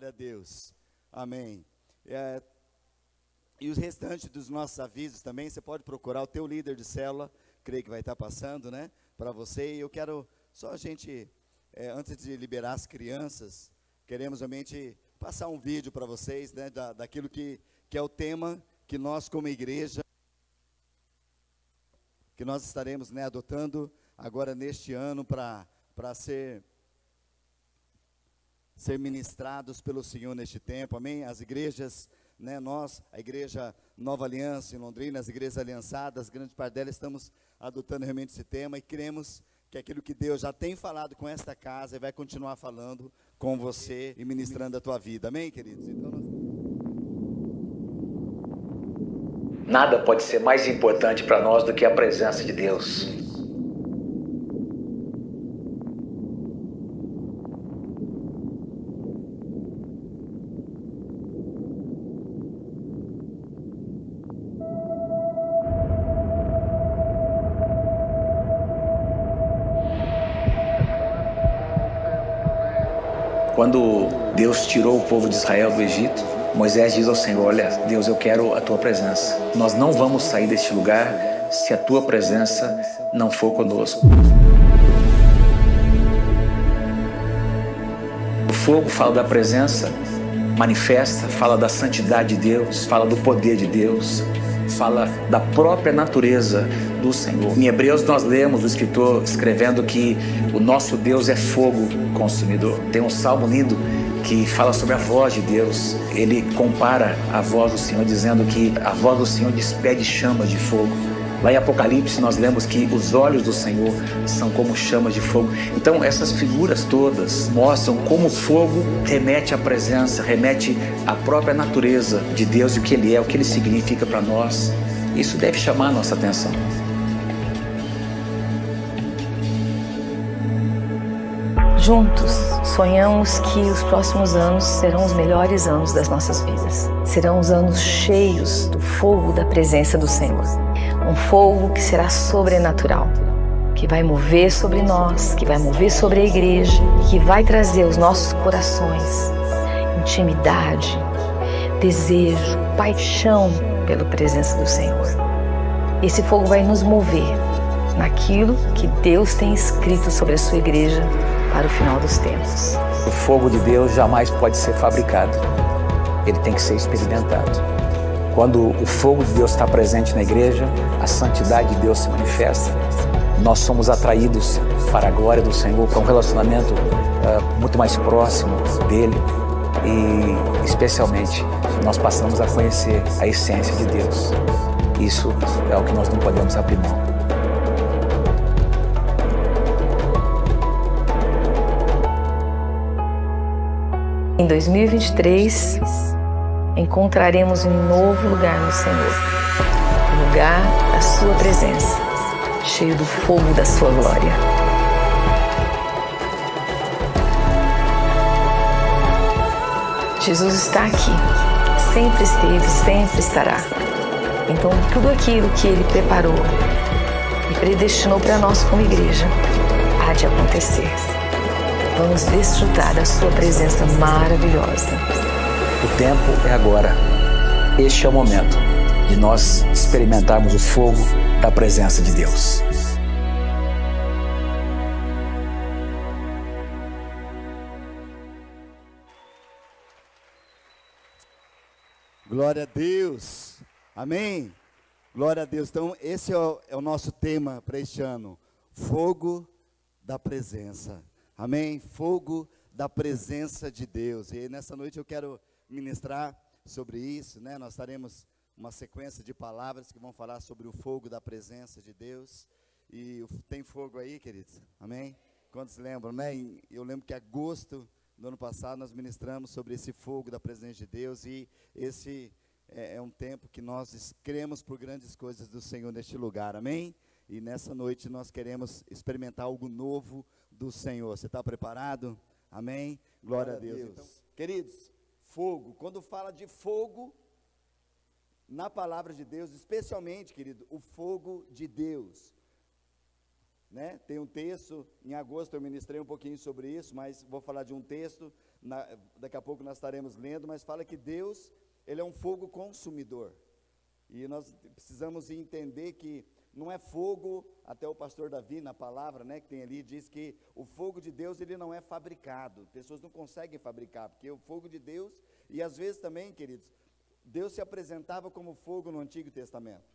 Glória a Deus. Amém. É, e os restantes dos nossos avisos também, você pode procurar o teu líder de célula, creio que vai estar passando, né, para você. E eu quero só a gente, é, antes de liberar as crianças, queremos realmente passar um vídeo para vocês, né, da, daquilo que, que é o tema que nós como igreja, que nós estaremos, né, adotando agora neste ano para ser ser ministrados pelo Senhor neste tempo, amém? As igrejas, né, nós, a igreja Nova Aliança em Londrina, as igrejas aliançadas, grande parte delas estamos adotando realmente esse tema e cremos que aquilo que Deus já tem falado com esta casa e vai continuar falando com você e ministrando a tua vida, amém, queridos? Então nós... Nada pode ser mais importante para nós do que a presença de Deus. Quando Deus tirou o povo de Israel do Egito, Moisés diz ao Senhor: Olha, Deus, eu quero a tua presença. Nós não vamos sair deste lugar se a tua presença não for conosco. O fogo fala da presença manifesta, fala da santidade de Deus, fala do poder de Deus, fala da própria natureza do Senhor. Em Hebreus nós lemos o escritor escrevendo que o nosso Deus é fogo consumidor. Tem um salmo lindo que fala sobre a voz de Deus. Ele compara a voz do Senhor dizendo que a voz do Senhor despede chamas de fogo. Lá em Apocalipse nós lemos que os olhos do Senhor são como chamas de fogo. Então essas figuras todas mostram como o fogo remete à presença, remete à própria natureza de Deus e o que Ele é, o que Ele significa para nós. Isso deve chamar a nossa atenção. Juntos, sonhamos que os próximos anos serão os melhores anos das nossas vidas. Serão os anos cheios do fogo da presença do Senhor. Um fogo que será sobrenatural, que vai mover sobre nós, que vai mover sobre a igreja, que vai trazer aos nossos corações intimidade, desejo, paixão pela presença do Senhor. Esse fogo vai nos mover naquilo que Deus tem escrito sobre a sua igreja para o final dos tempos. O fogo de Deus jamais pode ser fabricado, ele tem que ser experimentado. Quando o fogo de Deus está presente na igreja, a santidade de Deus se manifesta. Nós somos atraídos para a glória do Senhor, para um relacionamento uh, muito mais próximo dele e, especialmente, nós passamos a conhecer a essência de Deus. Isso é o que nós não podemos abrir mão. Em 2023, encontraremos um novo lugar no Senhor o lugar da Sua presença, cheio do fogo da Sua glória. Jesus está aqui, sempre esteve, sempre estará. Então, tudo aquilo que Ele preparou e predestinou para nós como igreja há de acontecer. Vamos desfrutar da Sua presença maravilhosa. O tempo é agora. Este é o momento de nós experimentarmos o fogo da presença de Deus. Glória a Deus. Amém. Glória a Deus. Então, esse é o, é nosso tema para este ano: fogo da presença. Amém? Fogo da presença de Deus. E nessa noite eu quero ministrar sobre isso, né? Nós estaremos uma sequência de palavras que vão falar sobre o fogo da presença de Deus. E tem fogo aí, queridos? Amém? Quantos lembram, né? Eu lembro que agosto do ano passado nós ministramos sobre esse fogo da presença de Deus e esse é, é um tempo que nós cremos por grandes coisas do Senhor neste lugar. Amém? E nessa noite nós queremos experimentar algo novo do Senhor. Você está preparado? Amém? Glória, Glória a Deus. Deus. Então, queridos, fogo. Quando fala de fogo, na palavra de Deus, especialmente, querido, o fogo de Deus. Né? Tem um texto, em agosto eu ministrei um pouquinho sobre isso, mas vou falar de um texto na, daqui a pouco nós estaremos lendo, mas fala que Deus, ele é um fogo consumidor. E nós precisamos entender que não é fogo, até o pastor Davi na palavra, né, que tem ali diz que o fogo de Deus ele não é fabricado. Pessoas não conseguem fabricar, porque o fogo de Deus e às vezes também, queridos, Deus se apresentava como fogo no Antigo Testamento.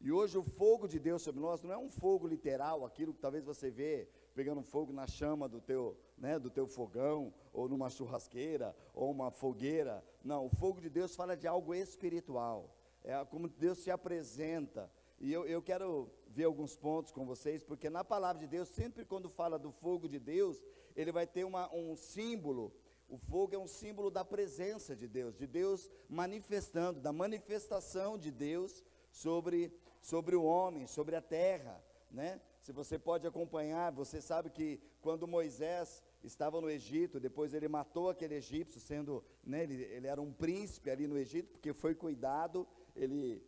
E hoje o fogo de Deus sobre nós não é um fogo literal, aquilo que talvez você vê pegando fogo na chama do teu, né, do teu fogão, ou numa churrasqueira, ou uma fogueira. Não, o fogo de Deus fala de algo espiritual. É como Deus se apresenta. E eu, eu quero ver alguns pontos com vocês, porque na palavra de Deus, sempre quando fala do fogo de Deus, ele vai ter uma, um símbolo o fogo é um símbolo da presença de Deus, de Deus manifestando, da manifestação de Deus sobre, sobre o homem, sobre a terra, né? Se você pode acompanhar, você sabe que quando Moisés estava no Egito, depois ele matou aquele egípcio, sendo, né, ele, ele era um príncipe ali no Egito, porque foi cuidado, ele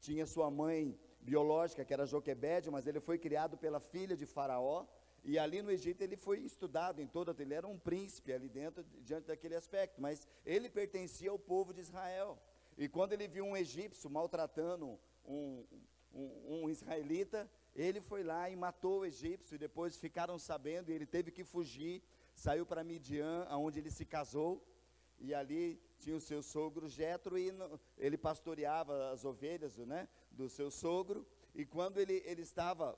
tinha sua mãe biológica, que era Joquebede, mas ele foi criado pela filha de Faraó, e ali no Egito ele foi estudado em toda, ele era um príncipe ali dentro, diante daquele aspecto, mas ele pertencia ao povo de Israel. E quando ele viu um egípcio maltratando um, um, um israelita, ele foi lá e matou o egípcio, e depois ficaram sabendo, e ele teve que fugir, saiu para Midian, onde ele se casou, e ali tinha o seu sogro Jetro e ele pastoreava as ovelhas, né, do seu sogro, e quando ele, ele estava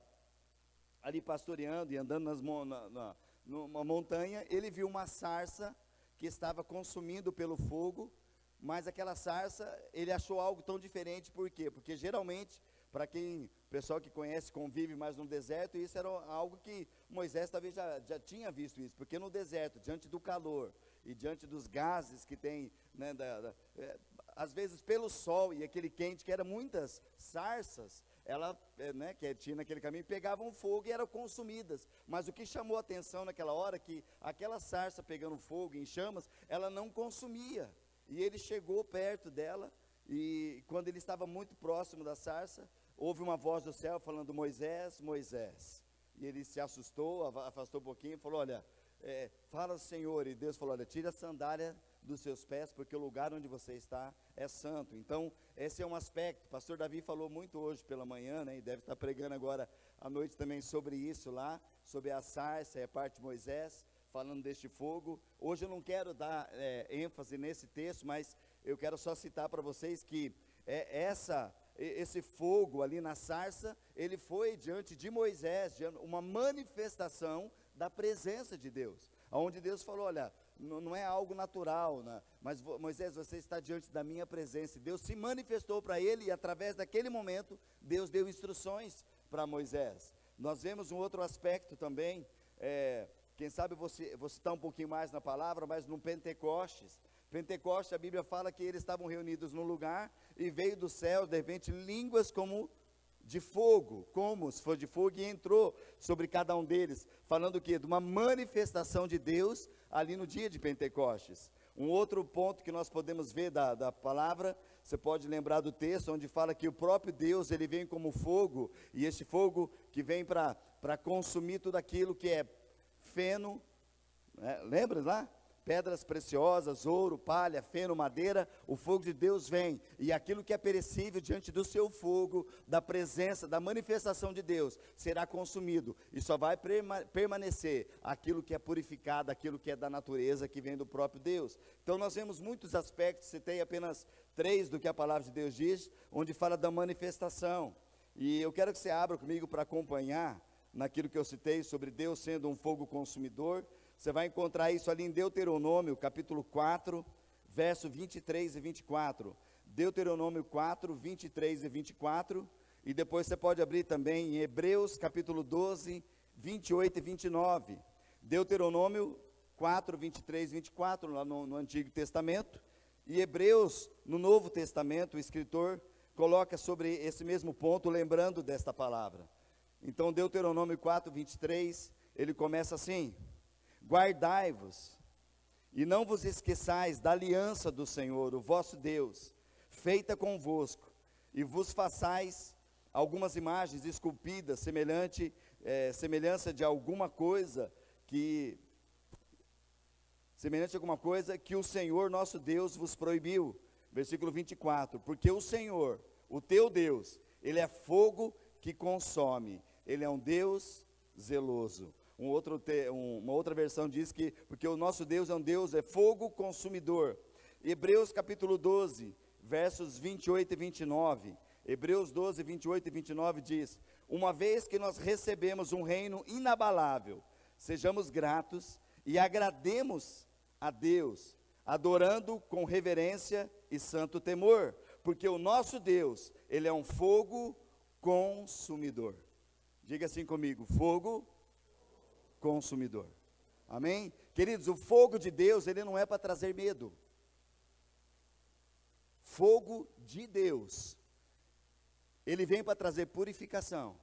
ali pastoreando e andando nas, na, na, numa montanha, ele viu uma sarça que estava consumindo pelo fogo, mas aquela sarça, ele achou algo tão diferente, por quê? Porque geralmente, para quem, pessoal que conhece, convive mais no deserto, isso era algo que Moisés talvez já, já tinha visto isso, porque no deserto, diante do calor e diante dos gases que tem, né, da, da, é, às vezes pelo sol e aquele quente, que eram muitas sarças, ela, é, né, que tinha naquele caminho, pegavam fogo e eram consumidas. Mas o que chamou a atenção naquela hora, que aquela sarça pegando fogo em chamas, ela não consumia. E ele chegou perto dela, e quando ele estava muito próximo da sarça, houve uma voz do céu falando, Moisés, Moisés. E ele se assustou, afastou um pouquinho e falou, olha, é, fala Senhor, e Deus falou, olha, tira a sandália dos seus pés, porque o lugar onde você está é santo. Então, esse é um aspecto. O pastor Davi falou muito hoje pela manhã, né, e deve estar pregando agora à noite também sobre isso lá, sobre a sarça, é parte de Moisés, falando deste fogo. Hoje eu não quero dar é, ênfase nesse texto, mas eu quero só citar para vocês que é, essa esse fogo ali na sarça, ele foi diante de Moisés, uma manifestação da presença de Deus, onde Deus falou: olha, não é algo natural, né? mas Moisés, você está diante da minha presença. Deus se manifestou para ele e através daquele momento, Deus deu instruções para Moisés. Nós vemos um outro aspecto também, é, quem sabe você, você está um pouquinho mais na palavra, mas no Pentecostes. Pentecostes, a Bíblia fala que eles estavam reunidos num lugar e veio do céu, de repente, línguas como de fogo, como se for de fogo, e entrou sobre cada um deles, falando o quê? De uma manifestação de Deus ali no dia de Pentecostes. Um outro ponto que nós podemos ver da, da palavra, você pode lembrar do texto, onde fala que o próprio Deus, ele vem como fogo, e esse fogo que vem para consumir tudo aquilo que é feno, né? lembra lá? Pedras preciosas, ouro, palha, feno, madeira, o fogo de Deus vem, e aquilo que é perecível diante do seu fogo, da presença, da manifestação de Deus, será consumido, e só vai permanecer aquilo que é purificado, aquilo que é da natureza, que vem do próprio Deus. Então nós vemos muitos aspectos, citei apenas três do que a palavra de Deus diz, onde fala da manifestação, e eu quero que você abra comigo para acompanhar naquilo que eu citei sobre Deus sendo um fogo consumidor, você vai encontrar isso ali em Deuteronômio, capítulo 4, verso 23 e 24. Deuteronômio 4, 23 e 24. E depois você pode abrir também em Hebreus, capítulo 12, 28 e 29. Deuteronômio 4, 23 e 24, lá no, no Antigo Testamento. E Hebreus, no Novo Testamento, o escritor coloca sobre esse mesmo ponto, lembrando desta palavra. Então, Deuteronômio 4, 23, ele começa assim: Guardai-vos, e não vos esqueçais da aliança do Senhor, o vosso Deus, feita convosco, e vos façais algumas imagens esculpidas, semelhante, é, semelhança de alguma coisa que semelhante a alguma coisa que o Senhor nosso Deus vos proibiu. Versículo 24: Porque o Senhor, o teu Deus, ele é fogo que consome, ele é um Deus zeloso. Um outro te, um, uma outra versão diz que, porque o nosso Deus é um Deus, é fogo consumidor. Hebreus capítulo 12, versos 28 e 29. Hebreus 12, 28 e 29 diz: Uma vez que nós recebemos um reino inabalável, sejamos gratos e agrademos a Deus, adorando com reverência e santo temor, porque o nosso Deus, ele é um fogo consumidor. Diga assim comigo: fogo consumidor. Amém? Queridos, o fogo de Deus, ele não é para trazer medo. Fogo de Deus, ele vem para trazer purificação.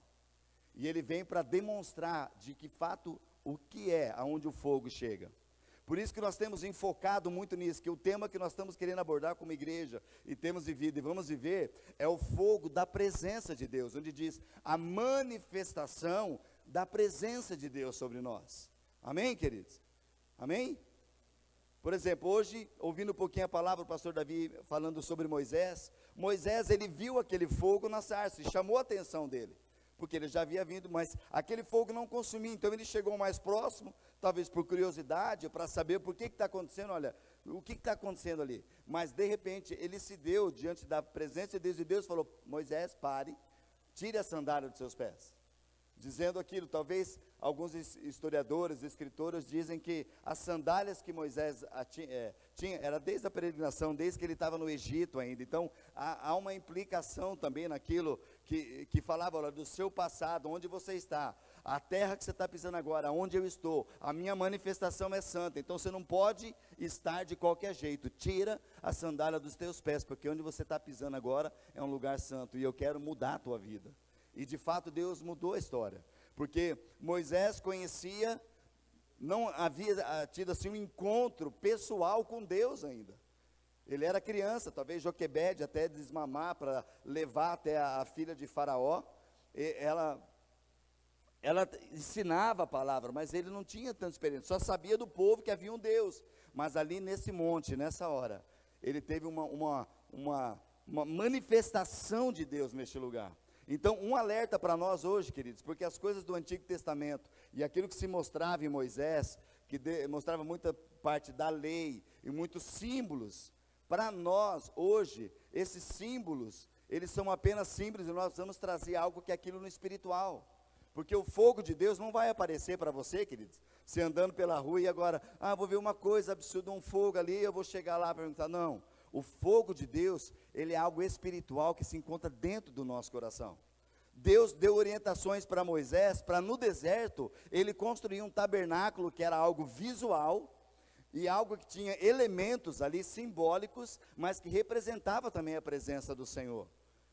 E ele vem para demonstrar de que fato o que é aonde o fogo chega. Por isso que nós temos enfocado muito nisso, que o tema que nós estamos querendo abordar como igreja e temos vivido e vamos viver é o fogo da presença de Deus, onde diz a manifestação da presença de Deus sobre nós. Amém, queridos? Amém? Por exemplo, hoje, ouvindo um pouquinho a palavra do pastor Davi falando sobre Moisés, Moisés ele viu aquele fogo na sarça e chamou a atenção dele porque ele já havia vindo, mas aquele fogo não consumia, então ele chegou mais próximo, talvez por curiosidade, para saber por que está acontecendo, olha, o que está acontecendo ali. Mas de repente ele se deu diante da presença de Deus e Deus falou: Moisés, pare, tire a sandália dos seus pés dizendo aquilo. Talvez alguns historiadores, escritores dizem que as sandálias que Moisés é, tinha, era desde a peregrinação, desde que ele estava no Egito ainda. Então, há, há uma implicação também naquilo que, que falava olha, do seu passado, onde você está. A terra que você está pisando agora, onde eu estou, a minha manifestação é santa. Então você não pode estar de qualquer jeito. Tira a sandália dos teus pés, porque onde você está pisando agora é um lugar santo. E eu quero mudar a tua vida. E de fato Deus mudou a história. Porque Moisés conhecia, não havia ah, tido assim um encontro pessoal com Deus ainda. Ele era criança, talvez Joquebede até desmamar para levar até a, filha de Faraó. E ela, ela ensinava a palavra, mas ele não tinha tanta experiência, só sabia do povo que havia um Deus. Mas ali nesse monte, nessa hora, ele teve uma, uma, uma, uma manifestação de Deus neste lugar. Então, um alerta para nós hoje, queridos, porque as coisas do Antigo Testamento e aquilo que se mostrava em Moisés, que de, mostrava muita parte da lei e muitos símbolos, para nós hoje, esses símbolos, eles são apenas símbolos e nós vamos trazer algo que é aquilo no espiritual. Porque o fogo de Deus não vai aparecer para você, queridos, você andando pela rua e agora, ah, vou ver uma coisa absurda, um fogo ali, eu vou chegar lá e perguntar. Não, o fogo de Deus, ele é algo espiritual que se encontra dentro do nosso coração. Deus deu orientações para Moisés para no deserto ele construir um tabernáculo que era algo visual e algo que tinha elementos ali simbólicos, mas que representava também a presença do Senhor.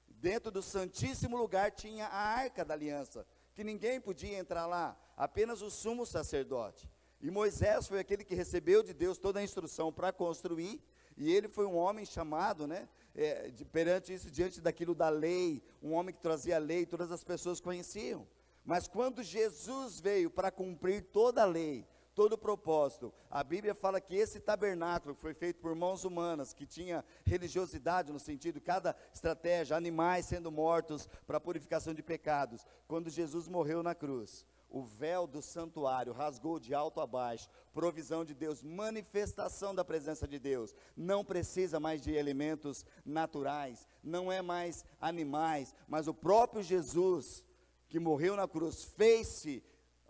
Dentro do santíssimo lugar tinha a arca da aliança, que ninguém podia entrar lá, apenas o sumo sacerdote. E Moisés foi aquele que recebeu de Deus toda a instrução para construir e ele foi um homem chamado, né? É, de, perante isso, diante daquilo da lei, um homem que trazia a lei, todas as pessoas conheciam. Mas quando Jesus veio para cumprir toda a lei, todo o propósito, a Bíblia fala que esse tabernáculo foi feito por mãos humanas, que tinha religiosidade no sentido, cada estratégia, animais sendo mortos para purificação de pecados. Quando Jesus morreu na cruz, o véu do santuário rasgou de alto a baixo, provisão de Deus, manifestação da presença de Deus. Não precisa mais de elementos naturais, não é mais animais, mas o próprio Jesus, que morreu na cruz, fez-se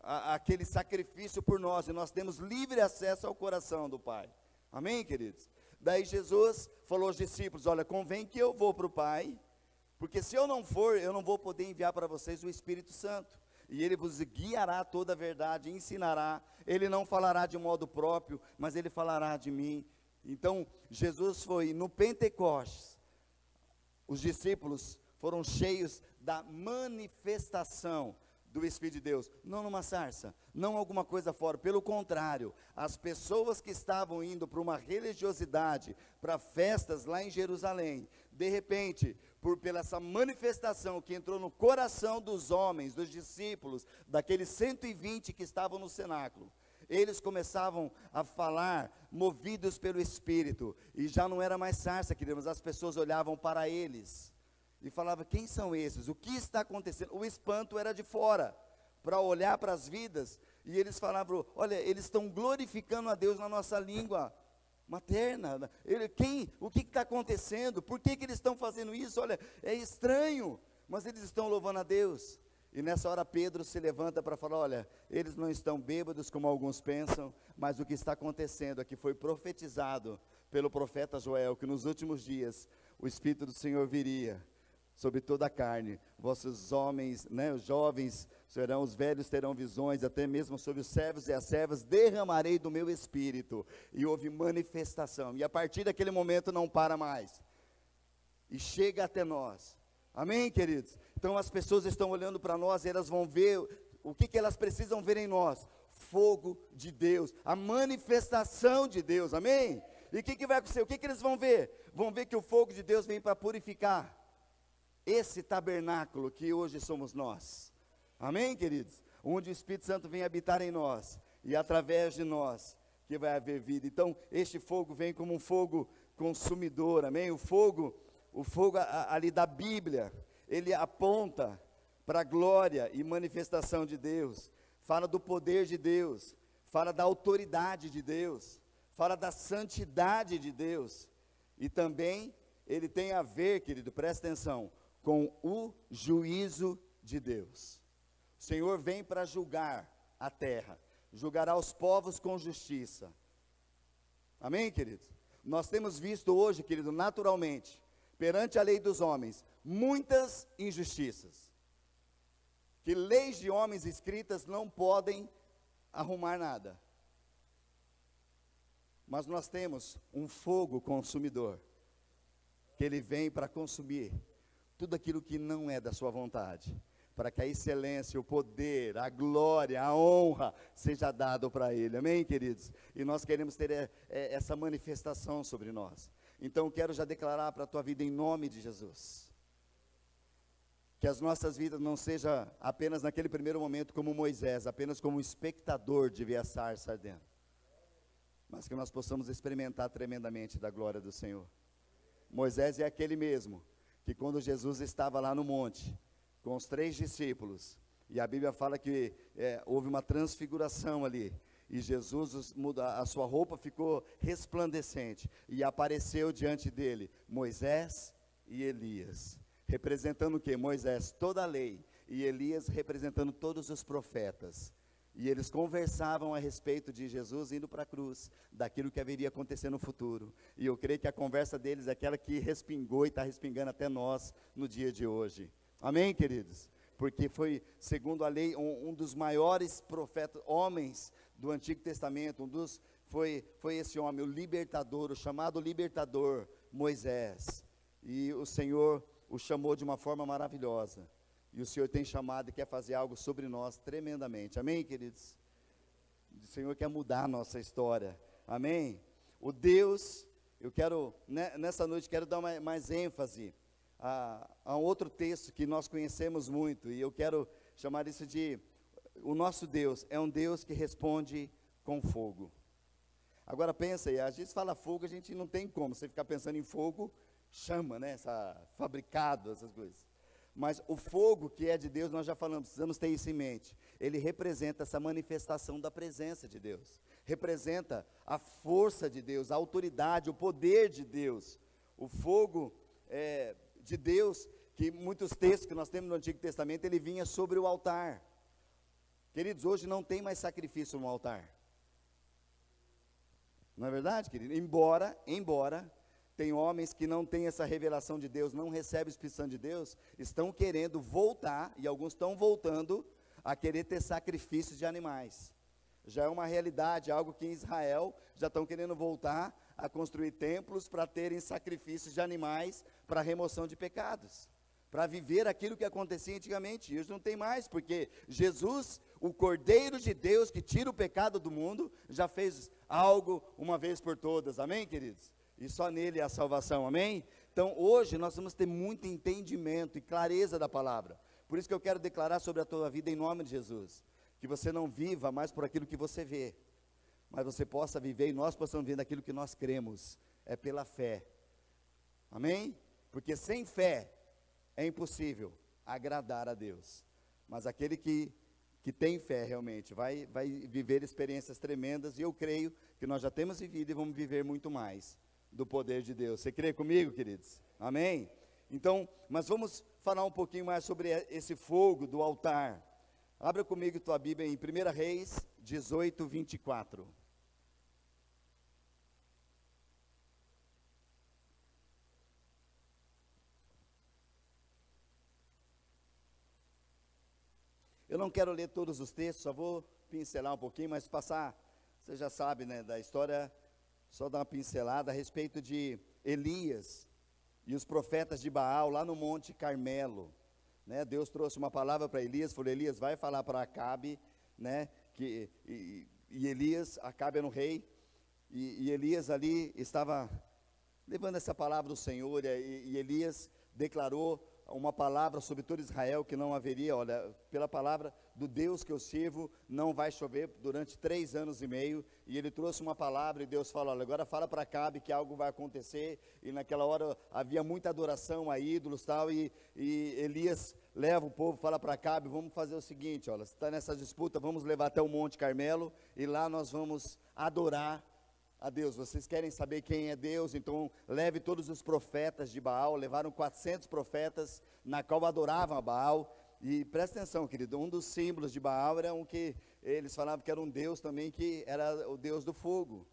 aquele sacrifício por nós, e nós temos livre acesso ao coração do Pai. Amém, queridos? Daí Jesus falou aos discípulos: Olha, convém que eu vou para o Pai, porque se eu não for, eu não vou poder enviar para vocês o Espírito Santo e ele vos guiará toda a verdade, ensinará. Ele não falará de modo próprio, mas ele falará de mim. Então, Jesus foi no Pentecostes. Os discípulos foram cheios da manifestação do Espírito de Deus, não numa sarça, não alguma coisa fora, pelo contrário, as pessoas que estavam indo para uma religiosidade, para festas lá em Jerusalém, de repente, por pela essa manifestação que entrou no coração dos homens, dos discípulos, daqueles 120 que estavam no cenáculo, eles começavam a falar, movidos pelo Espírito, e já não era mais sarça, queridos, as pessoas olhavam para eles e falavam: quem são esses? O que está acontecendo? O espanto era de fora, para olhar para as vidas, e eles falavam: olha, eles estão glorificando a Deus na nossa língua materna. Ele, quem, o que está acontecendo? Por que, que eles estão fazendo isso? Olha, é estranho, mas eles estão louvando a Deus. E nessa hora Pedro se levanta para falar: olha, eles não estão bêbados como alguns pensam, mas o que está acontecendo é que foi profetizado pelo profeta Joel que nos últimos dias o Espírito do Senhor viria sobre toda a carne. Vossos homens, né, os jovens serão, os velhos terão visões, até mesmo sobre os servos e as servas derramarei do meu espírito. E houve manifestação. E a partir daquele momento não para mais. E chega até nós. Amém, queridos? Então as pessoas estão olhando para nós e elas vão ver o que, que elas precisam ver em nós: fogo de Deus, a manifestação de Deus, amém? E o que, que vai acontecer? O que, que eles vão ver? Vão ver que o fogo de Deus vem para purificar esse tabernáculo que hoje somos nós, amém, queridos? Onde o Espírito Santo vem habitar em nós e através de nós que vai haver vida. Então, este fogo vem como um fogo consumidor, amém? O fogo, o fogo ali da Bíblia, ele aponta para a glória e manifestação de Deus, fala do poder de Deus, fala da autoridade de Deus, fala da santidade de Deus, e também ele tem a ver, querido, presta atenção, com o juízo de Deus. O Senhor vem para julgar a terra, julgará os povos com justiça. Amém, queridos? Nós temos visto hoje, querido, naturalmente, perante a lei dos homens, muitas injustiças. Que leis de homens escritas não podem arrumar nada. Mas nós temos um fogo consumidor, que ele vem para consumir tudo aquilo que não é da sua vontade, para que a excelência, o poder, a glória, a honra seja dado para ele. Amém, queridos? E nós queremos ter é, é, essa manifestação sobre nós. Então quero já declarar para a tua vida em nome de Jesus. Que as nossas vidas não seja apenas naquele primeiro momento como Moisés, apenas como espectador de ver a sarça ardendo. Mas que nós possamos experimentar tremendamente da glória do Senhor. Moisés é aquele mesmo que quando Jesus estava lá no monte com os três discípulos, e a Bíblia fala que é, houve uma transfiguração ali, e Jesus, muda, a sua roupa ficou resplandecente, e apareceu diante dele Moisés e Elias, representando o que? Moisés, toda a lei, e Elias representando todos os profetas. E eles conversavam a respeito de Jesus indo para a cruz, daquilo que haveria acontecer no futuro. E eu creio que a conversa deles é aquela que respingou e está respingando até nós no dia de hoje. Amém, queridos? Porque foi, segundo a lei, um, um dos maiores profetas, homens do Antigo Testamento, um dos, foi, foi esse homem, o libertador, o chamado libertador, Moisés. E o Senhor o chamou de uma forma maravilhosa. E o Senhor tem chamado e quer fazer algo sobre nós tremendamente. Amém, queridos? O Senhor quer mudar a nossa história. Amém? O Deus, eu quero, né, nessa noite, quero dar mais, mais ênfase a, a um outro texto que nós conhecemos muito. E eu quero chamar isso de o nosso Deus é um Deus que responde com fogo. Agora pensa aí, a gente fala fogo, a gente não tem como. Você ficar pensando em fogo, chama, né? Essa, fabricado, essas coisas. Mas o fogo que é de Deus, nós já falamos, precisamos ter isso em mente. Ele representa essa manifestação da presença de Deus. Representa a força de Deus, a autoridade, o poder de Deus. O fogo é, de Deus, que muitos textos que nós temos no Antigo Testamento, ele vinha sobre o altar. Queridos, hoje não tem mais sacrifício no altar. Não é verdade, querido? Embora, embora, tem homens que não têm essa revelação de Deus, não recebem o Espírito Santo de Deus, estão querendo voltar, e alguns estão voltando a querer ter sacrifícios de animais. Já é uma realidade, algo que em Israel já estão querendo voltar a construir templos para terem sacrifícios de animais para remoção de pecados para viver aquilo que acontecia antigamente. E hoje não tem mais, porque Jesus, o Cordeiro de Deus que tira o pecado do mundo, já fez algo uma vez por todas. Amém, queridos? E só nele é a salvação. Amém? Então, hoje nós vamos ter muito entendimento e clareza da palavra. Por isso que eu quero declarar sobre a tua vida em nome de Jesus, que você não viva mais por aquilo que você vê, mas você possa viver e nós possamos viver daquilo que nós cremos. É pela fé. Amém? Porque sem fé é impossível agradar a Deus. Mas aquele que, que tem fé realmente vai, vai viver experiências tremendas, e eu creio que nós já temos vivido e vamos viver muito mais do poder de Deus. Você crê comigo, queridos? Amém? Então, mas vamos falar um pouquinho mais sobre esse fogo do altar. Abra comigo tua Bíblia em 1 Reis 18, 24. Eu não quero ler todos os textos, só vou pincelar um pouquinho, mas passar, você já sabe, né, da história, só dar uma pincelada a respeito de Elias e os profetas de Baal lá no Monte Carmelo. Né, Deus trouxe uma palavra para Elias, falou: Elias, vai falar para Acabe, né, que, e, e, Elias, Acabe era um rei, e, e, Elias ali estava levando essa palavra do Senhor, e, e Elias declarou uma palavra sobre todo Israel que não haveria, olha, pela palavra do Deus que eu sirvo, não vai chover durante três anos e meio. E ele trouxe uma palavra e Deus falou: olha, agora fala para Cabe que algo vai acontecer. E naquela hora havia muita adoração a ídolos tal. E, e Elias leva o povo, fala para Cabe: vamos fazer o seguinte, olha, está nessa disputa, vamos levar até o Monte Carmelo e lá nós vamos adorar a Deus. Vocês querem saber quem é Deus? Então leve todos os profetas de Baal. Levaram 400 profetas na qual adoravam a Baal. E presta atenção, querido, um dos símbolos de Baal era um que eles falavam que era um Deus também que era o Deus do fogo,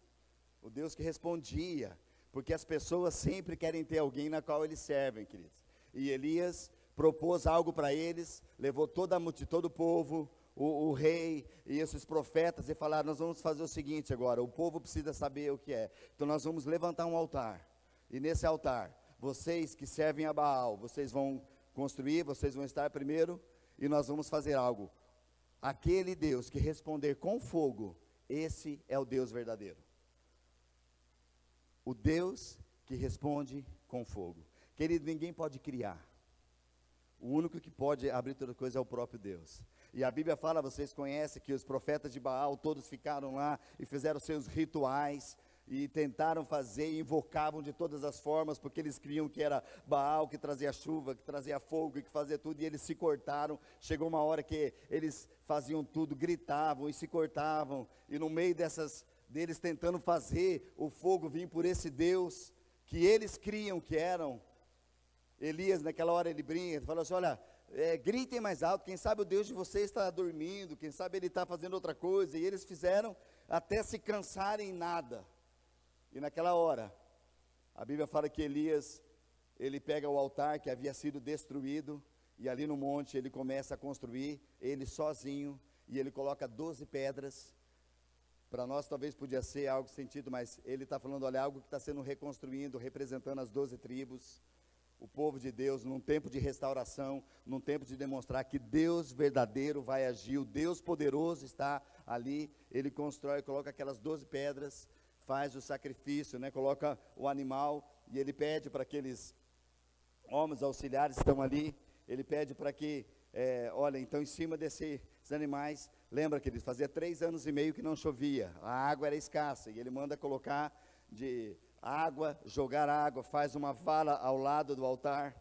o Deus que respondia, porque as pessoas sempre querem ter alguém na qual eles servem, queridos. E Elias propôs algo para eles, levou toda a multidão, todo o povo, o, o, rei e esses profetas e falaram: Nós vamos fazer o seguinte agora, o povo precisa saber o que é. Então nós vamos levantar um altar, e nesse altar, vocês que servem a Baal, vocês vão construir, vocês vão estar primeiro, e nós vamos fazer algo. Aquele Deus que responder com fogo, esse é o Deus verdadeiro. O Deus que responde com fogo. Querido, ninguém pode criar. O único que pode abrir toda coisa é o próprio Deus. E a Bíblia fala, vocês conhecem, que os profetas de Baal todos ficaram lá e fizeram seus rituais e tentaram fazer e invocavam de todas as formas, porque eles criam que era Baal que trazia chuva, que trazia fogo e que fazia tudo, e eles se cortaram. Chegou uma hora que eles faziam tudo, gritavam e se cortavam, e no meio dessas deles tentando fazer o fogo vir por esse Deus que eles criam que eram. Elias, naquela hora ele brinca, ele assim: olha, é, gritem mais alto, quem sabe o Deus de vocês está dormindo, quem sabe ele está fazendo outra coisa, e eles fizeram até se cansarem em nada. E naquela hora, a Bíblia fala que Elias, ele pega o altar que havia sido destruído, e ali no monte ele começa a construir, ele sozinho, e ele coloca 12 pedras. Para nós talvez podia ser algo sentido, mas ele está falando, olha, algo que está sendo reconstruindo, representando as 12 tribos o povo de Deus num tempo de restauração, num tempo de demonstrar que Deus verdadeiro vai agir, o Deus poderoso está ali, ele constrói, coloca aquelas 12 pedras, faz o sacrifício, né, coloca o animal e ele pede para aqueles homens auxiliares que estão ali, ele pede para que, é, olha, então em cima desses animais, lembra que ele fazia três anos e meio que não chovia, a água era escassa e ele manda colocar de água, jogar água, faz uma vala ao lado do altar,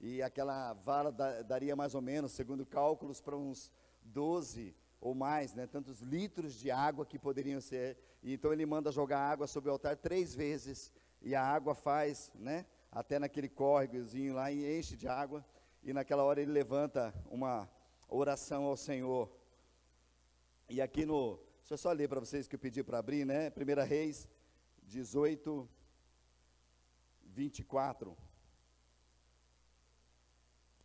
e aquela vala da, daria mais ou menos, segundo cálculos, para uns 12 ou mais, né, tantos litros de água que poderiam ser. E então ele manda jogar água sobre o altar três vezes, e a água faz, né, até naquele córregozinho lá, e enche de água, e naquela hora ele levanta uma oração ao Senhor. E aqui no, deixa eu só ler para vocês que eu pedi para abrir, né, 1 Reis 18, 24.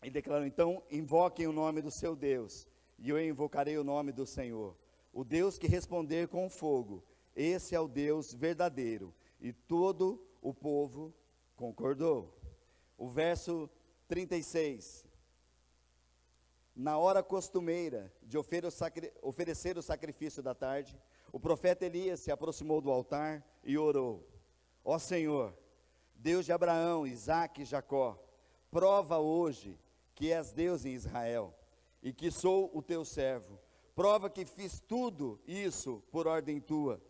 Ele declarou: então, invoquem o nome do seu Deus, e eu invocarei o nome do Senhor. O Deus que responder com fogo, esse é o Deus verdadeiro. E todo o povo concordou. O verso 36. Na hora costumeira de oferecer o sacrifício da tarde, o profeta Elias se aproximou do altar e orou: Ó Senhor, Deus de Abraão, Isaac e Jacó, prova hoje que és Deus em Israel e que sou o teu servo. Prova que fiz tudo isso por ordem tua.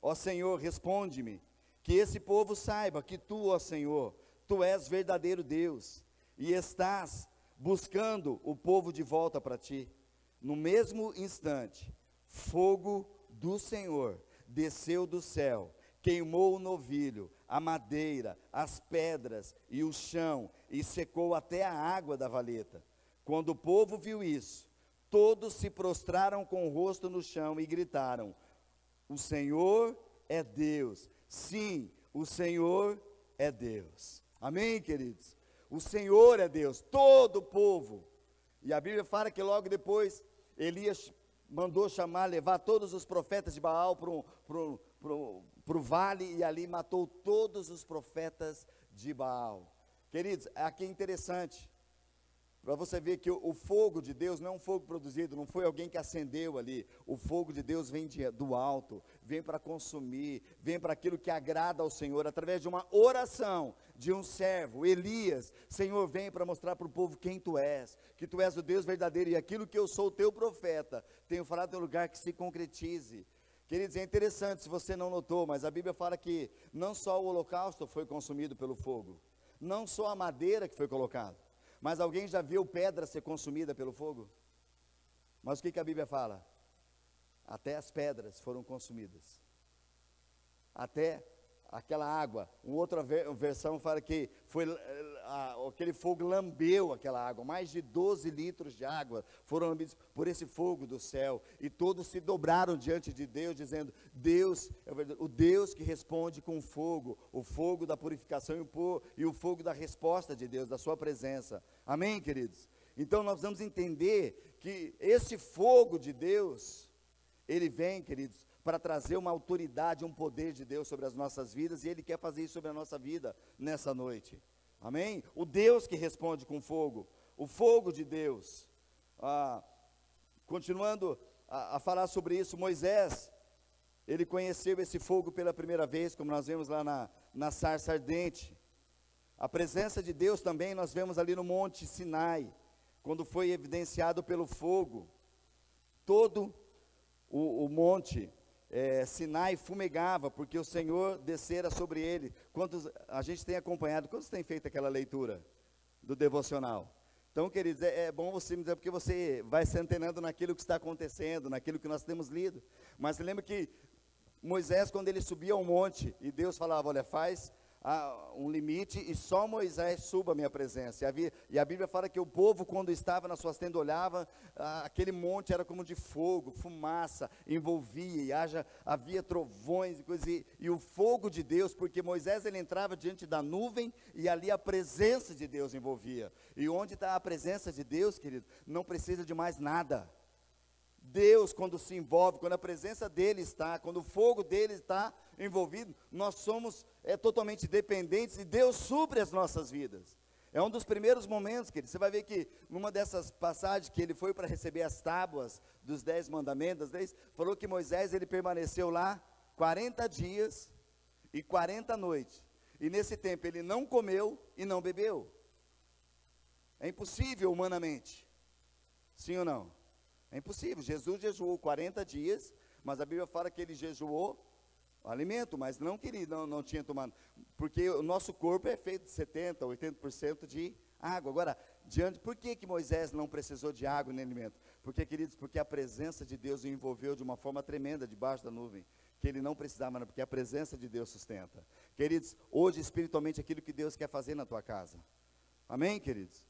Ó Senhor, responde-me, que esse povo saiba que tu, ó Senhor, tu és verdadeiro Deus e estás buscando o povo de volta para ti. No mesmo instante, fogo do Senhor desceu do céu, queimou o novilho, a madeira, as pedras e o chão, e secou até a água da valeta. Quando o povo viu isso, todos se prostraram com o rosto no chão e gritaram: O Senhor é Deus. Sim, o Senhor é Deus. Amém, queridos? O Senhor é Deus, todo o povo. E a Bíblia fala que logo depois Elias mandou chamar, levar todos os profetas de Baal para o vale e ali matou todos os profetas de Baal. Queridos, aqui é interessante, para você ver que o, fogo de Deus não é um fogo produzido, não foi alguém que acendeu ali. O fogo de Deus vem de, do alto, vem para consumir, vem para aquilo que agrada ao Senhor, através de uma oração de um servo, Elias. Senhor, vem para mostrar para o povo quem tu és, que tu és o Deus verdadeiro e aquilo que eu sou, o teu profeta, tenho falado em um lugar que se concretize. Queridos, é interessante, se você não notou, mas a Bíblia fala que não só o holocausto foi consumido pelo fogo, não só a madeira que foi colocada mas alguém já viu pedra ser consumida pelo fogo? Mas o que, que a Bíblia fala? Até as pedras foram consumidas. Até aquela água. Uma outra versão fala que foi aquele fogo lambeu aquela água. Mais de 12 litros de água foram lambidos por esse fogo do céu. E todos se dobraram diante de Deus, dizendo: Deus é o Deus que responde com fogo, o fogo da purificação e o fogo da resposta de Deus, da sua presença. Amém, queridos? Então nós vamos entender que esse fogo de Deus, ele vem, queridos, para trazer uma autoridade, um poder de Deus sobre as nossas vidas, e Ele quer fazer isso sobre a nossa vida nessa noite. Amém? O Deus que responde com fogo, o fogo de Deus. Ah, continuando a, a falar sobre isso, Moisés, ele conheceu esse fogo pela primeira vez, como nós vemos lá na, na sarça ardente. A presença de Deus também nós vemos ali no Monte Sinai, quando foi evidenciado pelo fogo. Todo o, o monte é, Sinai fumegava, porque o Senhor descera sobre ele. Quantos a gente tem acompanhado? Quantos tem feito aquela leitura do devocional? Então, queridos, é, é bom você me dizer, porque você vai se antenando naquilo que está acontecendo, naquilo que nós temos lido. Mas lembra que Moisés, quando ele subia ao monte, e Deus falava: Olha, faz um limite e só Moisés suba a minha presença. E a, e a, Bíblia fala que o povo, quando estava nas suas tendas, olhava, aquele monte era como de fogo, fumaça, envolvia, e haja, havia trovões e coisas, e, e o fogo de Deus, porque Moisés ele entrava diante da nuvem e ali a presença de Deus envolvia. E onde está a presença de Deus, querido, não precisa de mais nada. Deus, quando se envolve, quando a presença dele está, quando o fogo dele está envolvido, nós somos é, totalmente dependentes e Deus supre as nossas vidas. É um dos primeiros momentos, querido. Você vai ver que numa dessas passagens que ele foi para receber as tábuas dos dez mandamentos, falou que Moisés ele permaneceu lá 40 dias e 40 noites. E nesse tempo ele não comeu e não bebeu. É impossível humanamente. Sim ou não? É impossível. Jesus jejuou 40 dias, mas a Bíblia fala que ele jejuou alimento, mas não que ele não, não tinha tomado. Porque o nosso corpo é feito de 70%, 80% de água. Agora, diante, por que, que Moisés não precisou de água nem alimento? Porque, queridos, porque a presença de Deus o envolveu de uma forma tremenda debaixo da nuvem. Que ele não precisava, porque a presença de Deus sustenta. Queridos, hoje espiritualmente aquilo que Deus quer fazer na tua casa. Amém, queridos?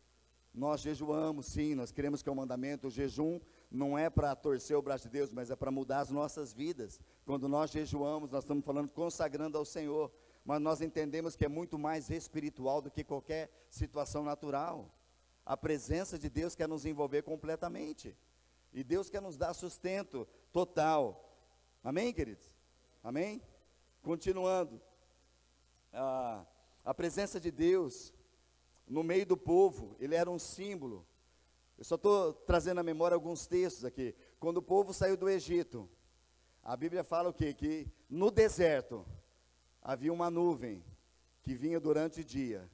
Nós jejuamos, sim, nós queremos que é mandamento. O jejum não é para torcer o braço de Deus, mas é para mudar as nossas vidas. Quando nós jejuamos, nós estamos falando consagrando ao Senhor, mas nós entendemos que é muito mais espiritual do que qualquer situação natural. A presença de Deus quer nos envolver completamente. E Deus quer nos dar sustento total. Amém, queridos? Amém? Continuando. Ah, a presença de Deus no meio do povo, ele era um símbolo eu só estou trazendo à memória alguns textos aqui. Quando o povo saiu do Egito, a Bíblia fala o quê? Que no deserto havia uma nuvem que vinha durante o dia,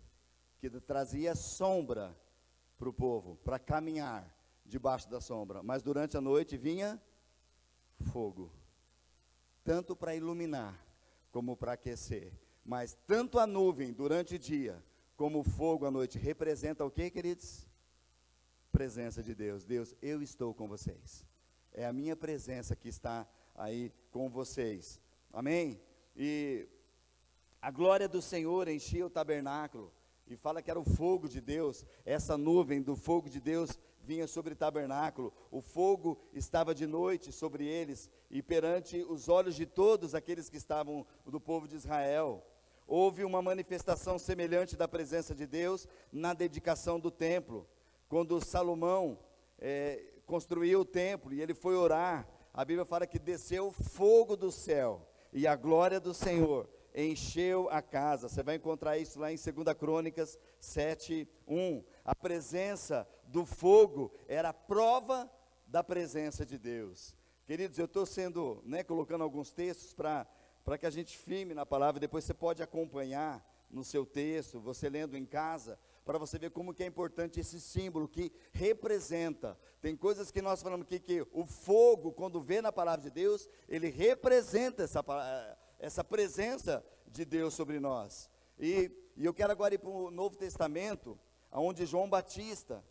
que trazia sombra para o povo, para caminhar debaixo da sombra. Mas durante a noite vinha fogo. tanto para iluminar como para aquecer. Mas tanto a nuvem durante o dia, como o fogo à noite, representa o que, queridos? Presença de Deus. Deus, eu estou com vocês. É a minha presença que está aí com vocês. Amém? E a glória do Senhor enchia o tabernáculo. E fala que era o fogo de Deus, essa nuvem do fogo de Deus vinha sobre o tabernáculo, o fogo estava de noite sobre eles, e perante os olhos de todos aqueles que estavam do povo de Israel. Houve uma manifestação semelhante da presença de Deus na dedicação do templo. Quando Salomão é, construiu o templo e ele foi orar, a Bíblia fala que desceu fogo do céu e a glória do Senhor encheu a casa. Você vai encontrar isso lá em 2 Crônicas 7, 1. A presença do fogo era prova da presença de Deus. Queridos, eu estou sendo, né, colocando alguns textos para que a gente firme na palavra, depois você pode acompanhar no seu texto, você lendo em casa, para você ver como que é importante esse símbolo que representa. Tem coisas que nós falamos aqui que o fogo, quando vê na palavra de Deus, ele representa essa, essa presença de Deus sobre nós. E, e eu quero agora ir para o Novo Testamento, onde João Batista,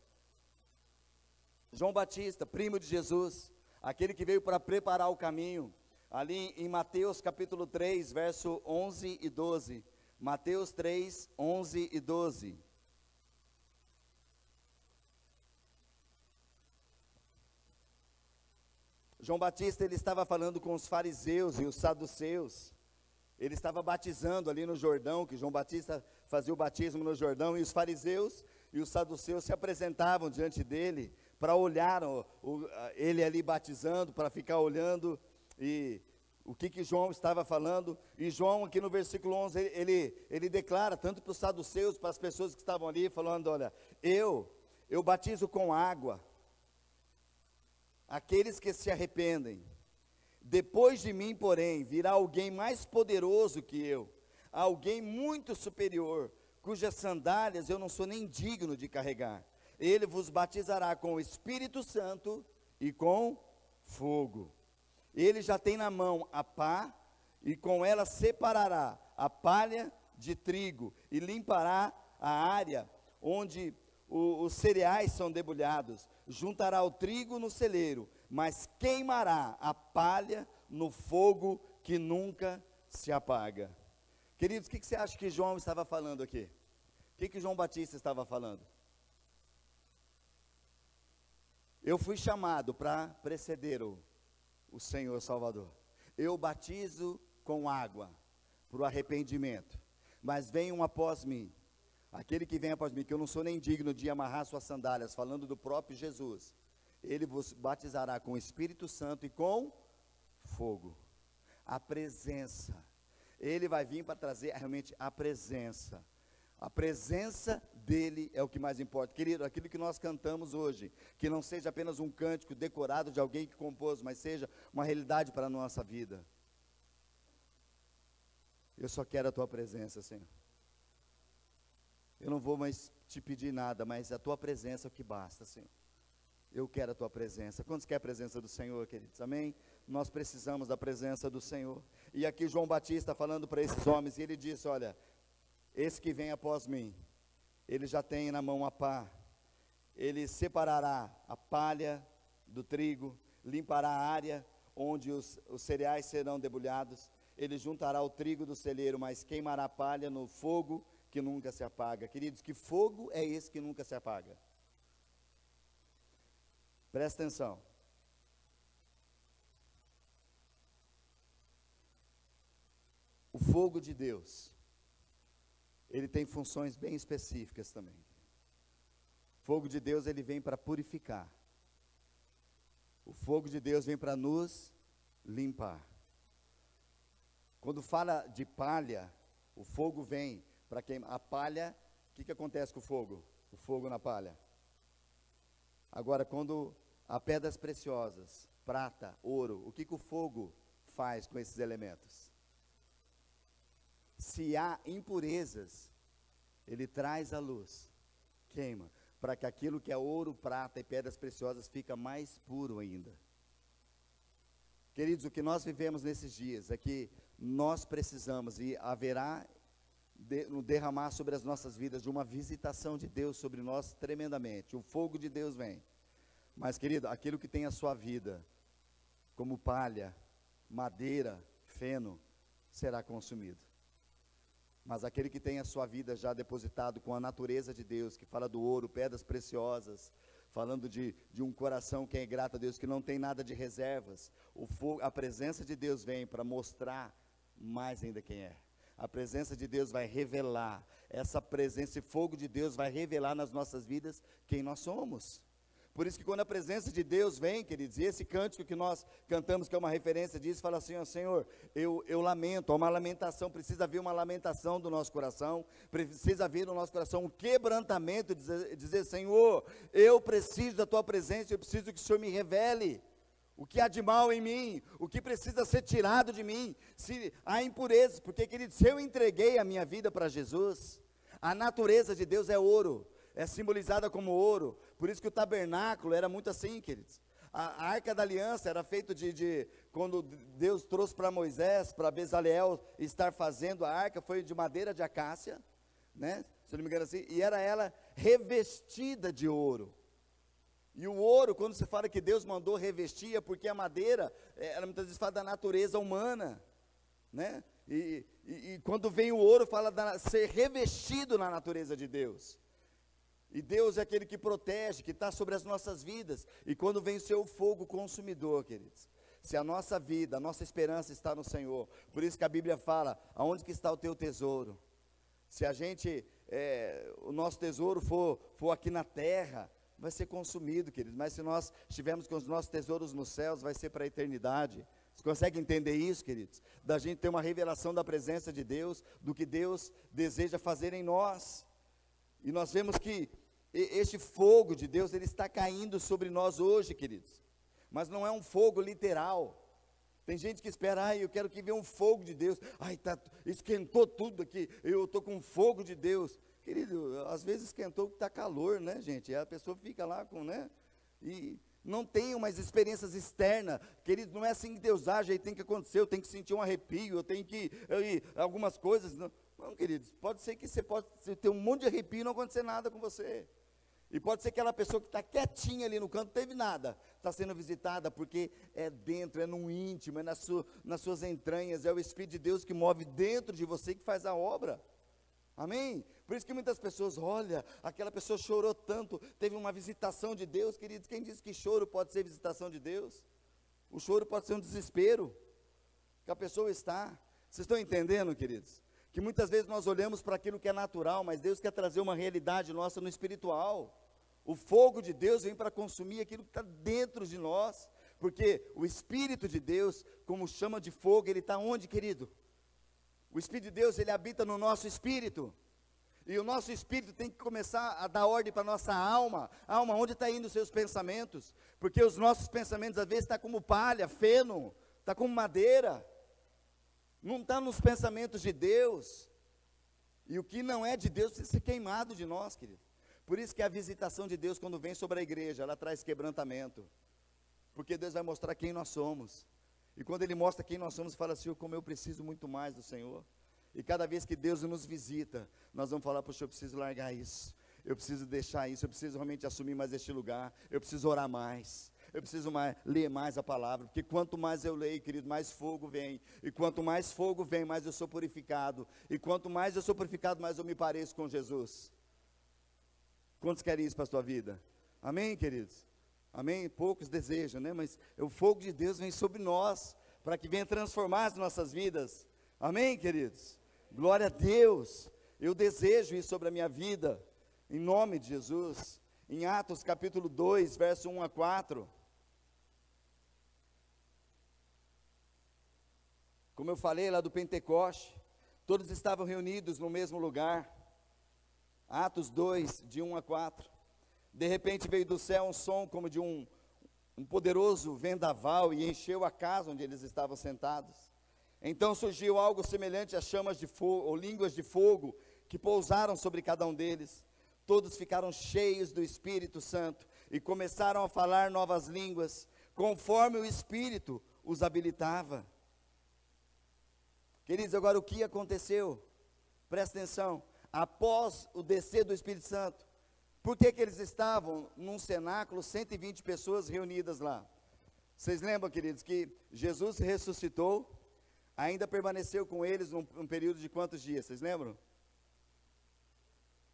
João Batista, primo de Jesus, aquele que veio para preparar o caminho, ali em Mateus capítulo 3, verso 11 e 12. Mateus 3, 11 e 12. João Batista ele estava falando com os fariseus e os saduceus. Ele estava batizando ali no Jordão, que João Batista fazia o batismo no Jordão, e os fariseus e os saduceus se apresentavam diante dele para olhar o, o, ele ali batizando, para ficar olhando e o que, que João estava falando. E João, aqui no versículo 11, ele, ele, ele declara, tanto para os saduceus, para as pessoas que estavam ali, falando: Olha, eu, eu batizo com água, aqueles que se arrependem. Depois de mim, porém, virá alguém mais poderoso que eu, alguém muito superior, cujas sandálias eu não sou nem digno de carregar ele vos batizará com o Espírito Santo e com fogo. Ele já tem na mão a pá, e com ela separará a palha de trigo, e limpará a área onde o, os cereais são debulhados. Juntará o trigo no celeiro, mas queimará a palha no fogo que nunca se apaga. Queridos, o que, que você acha que João estava falando aqui? O que, que João Batista estava falando? Eu fui chamado para preceder o, o Senhor Salvador. Eu batizo com água para o arrependimento. Mas vem um após mim. Aquele que vem após mim, que eu não sou nem digno de amarrar suas sandálias, falando do próprio Jesus. Ele vos batizará com o Espírito Santo e com fogo. A presença. Ele vai vir para trazer realmente a presença. A presença dele é o que mais importa. Querido, aquilo que nós cantamos hoje, que não seja apenas um cântico decorado de alguém que compôs, mas seja uma realidade para a nossa vida. Eu só quero a tua presença, Senhor. Eu não vou mais te pedir nada, mas a tua presença é o que basta, Senhor. Eu quero a tua presença. Quantos quer a presença do Senhor, queridos? Amém? Nós precisamos da presença do Senhor. E aqui João Batista falando para esses homens, e ele disse: Olha, esse que vem após mim, ele já tem na mão a pá, ele separará a palha do trigo, limpará a área onde os, os cereais serão debulhados, ele juntará o trigo do celeiro, mas queimará a palha no fogo que nunca se apaga. Queridos, que fogo é esse que nunca se apaga? Presta atenção. O fogo de Deus ele tem funções bem específicas também. Fogo de Deus, ele vem para purificar. O fogo de Deus vem para nos limpar. Quando fala de palha, o fogo vem para queimar. A palha, o que, que acontece com o fogo? O fogo na palha. Agora, quando há pedras preciosas, prata, ouro, o que, que o fogo faz com esses elementos? se há impurezas, ele traz a luz, queima, para que aquilo que é ouro, prata e pedras preciosas fica mais puro ainda. Queridos, o que nós vivemos nesses dias é que nós precisamos e haverá de, no derramar sobre as nossas vidas de uma visitação de Deus sobre nós tremendamente. O fogo de Deus vem. Mas, querido, aquilo que tem a sua vida, como palha, madeira, feno, será consumido. Mas aquele que tem a sua vida já depositado com a natureza de Deus, que fala do ouro, pedras preciosas, falando de, de um coração que é grato a Deus, que não tem nada de reservas, o fogo, a presença de Deus vem para mostrar mais ainda quem é. A presença de Deus vai revelar, essa presença e fogo de Deus vai revelar nas nossas vidas quem nós somos. Por isso que quando a presença de Deus vem, queridos, e esse cântico que nós cantamos, que é uma referência disso, fala assim, ó Senhor, eu, eu lamento, há uma lamentação, precisa haver uma lamentação do nosso coração, precisa haver no nosso coração um quebrantamento, dizer, dizer Senhor, eu preciso da Tua presença, eu preciso que o Senhor me revele o que há de mal em mim, o que precisa ser tirado de mim, se há impurezas, porque, querido, se eu entreguei a minha vida para Jesus, a natureza de Deus é ouro, é simbolizada como ouro. Por isso que o tabernáculo era muito assim, queridos. A, arca da aliança era feita de, de, quando Deus trouxe para Moisés, para Bezaleel estar fazendo a arca, foi de madeira de acácia, né? Se não me engano assim, e era ela revestida de ouro. E o ouro, quando se fala que Deus mandou revestir, é porque a madeira, é, ela muitas vezes fala da natureza humana, né? E, e, e quando vem o ouro, fala de ser revestido na natureza de Deus. E Deus é aquele que protege, que está sobre as nossas vidas. E quando vem o seu fogo consumidor, queridos, se a nossa vida, a nossa esperança está no Senhor, por isso que a Bíblia fala, aonde que está o teu tesouro? Se a gente, é, o nosso tesouro for, for aqui na terra, vai ser consumido, queridos. Mas se nós estivermos com os nossos tesouros nos céus, vai ser para a eternidade. Você consegue entender isso, queridos? Da gente ter uma revelação da presença de Deus, do que Deus deseja fazer em nós. E nós vemos que este fogo de Deus, ele está caindo sobre nós hoje, queridos. Mas não é um fogo literal. Tem gente que espera, ai, eu quero que venha um fogo de Deus. Ai, tá, esquentou tudo aqui, eu estou com fogo de Deus. Querido, às vezes esquentou porque está calor, né, gente? A pessoa fica lá com, né? E não tem umas experiências externas. Querido, não é assim que Deus age, aí tem que acontecer, eu tenho que sentir um arrepio, eu tenho que. Eu, algumas coisas. Não, não, queridos, pode ser que você pode ter um monte de arrepio e não acontecer nada com você. E pode ser que aquela pessoa que está quietinha ali no canto, teve nada, está sendo visitada, porque é dentro, é no íntimo, é na sua, nas suas entranhas, é o Espírito de Deus que move dentro de você que faz a obra. Amém? Por isso que muitas pessoas, olha, aquela pessoa chorou tanto, teve uma visitação de Deus, queridos. Quem disse que choro pode ser visitação de Deus? O choro pode ser um desespero que a pessoa está. Vocês estão entendendo, queridos? Que muitas vezes nós olhamos para aquilo que é natural, mas Deus quer trazer uma realidade nossa no espiritual. O fogo de Deus vem para consumir aquilo que está dentro de nós, porque o Espírito de Deus, como chama de fogo, ele está onde, querido? O Espírito de Deus, ele habita no nosso espírito. E o nosso espírito tem que começar a dar ordem para a nossa alma. Alma, onde está indo os seus pensamentos? Porque os nossos pensamentos, às vezes, estão tá como palha, feno, está como madeira. Não está nos pensamentos de Deus. E o que não é de Deus precisa ser queimado de nós, querido. Por isso que a visitação de Deus, quando vem sobre a igreja, ela traz quebrantamento. Porque Deus vai mostrar quem nós somos. E quando Ele mostra quem nós somos, fala assim, como eu preciso muito mais do Senhor. E cada vez que Deus nos visita, nós vamos falar, poxa, eu preciso largar isso. Eu preciso deixar isso, eu preciso realmente assumir mais este lugar. Eu preciso orar mais. Eu preciso mais, ler mais a palavra, porque quanto mais eu leio, querido, mais fogo vem. E quanto mais fogo vem, mais eu sou purificado. E quanto mais eu sou purificado, mais eu me pareço com Jesus. Quantos querem isso para a sua vida? Amém, queridos? Amém? Poucos desejam, né? Mas o fogo de Deus vem sobre nós, para que venha transformar as nossas vidas. Amém, queridos? Glória a Deus. Eu desejo isso sobre a minha vida, em nome de Jesus. Em Atos capítulo 2, verso 1 a 4. Como eu falei lá do Pentecoste, todos estavam reunidos no mesmo lugar. Atos 2, de 1 a 4. De repente veio do céu um som como de um, um poderoso vendaval e encheu a casa onde eles estavam sentados. Então surgiu algo semelhante a chamas de fogo, ou línguas de fogo, que pousaram sobre cada um deles. Todos ficaram cheios do Espírito Santo e começaram a falar novas línguas, conforme o Espírito os habilitava. Queridos, agora o que aconteceu? Presta atenção. Após o descer do Espírito Santo, por que, que eles estavam num cenáculo, 120 pessoas reunidas lá? Vocês lembram, queridos, que Jesus ressuscitou, ainda permaneceu com eles num, num período de quantos dias? Vocês lembram?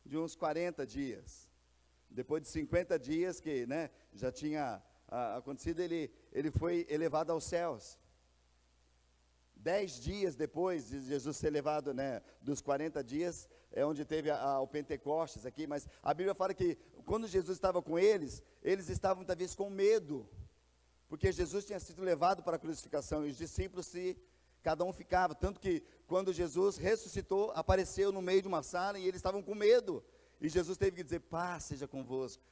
De uns 40 dias. Depois de 50 dias que né, já tinha ah, acontecido, ele, ele foi elevado aos céus. Dez dias depois de Jesus ser levado, né, dos 40 dias, é onde teve a, a, o Pentecostes aqui, mas a Bíblia fala que quando Jesus estava com eles, eles estavam talvez com medo, porque Jesus tinha sido levado para a crucificação e os discípulos se cada um ficava, tanto que quando Jesus ressuscitou, apareceu no meio de uma sala e eles estavam com medo. E Jesus teve que dizer: Paz seja convosco.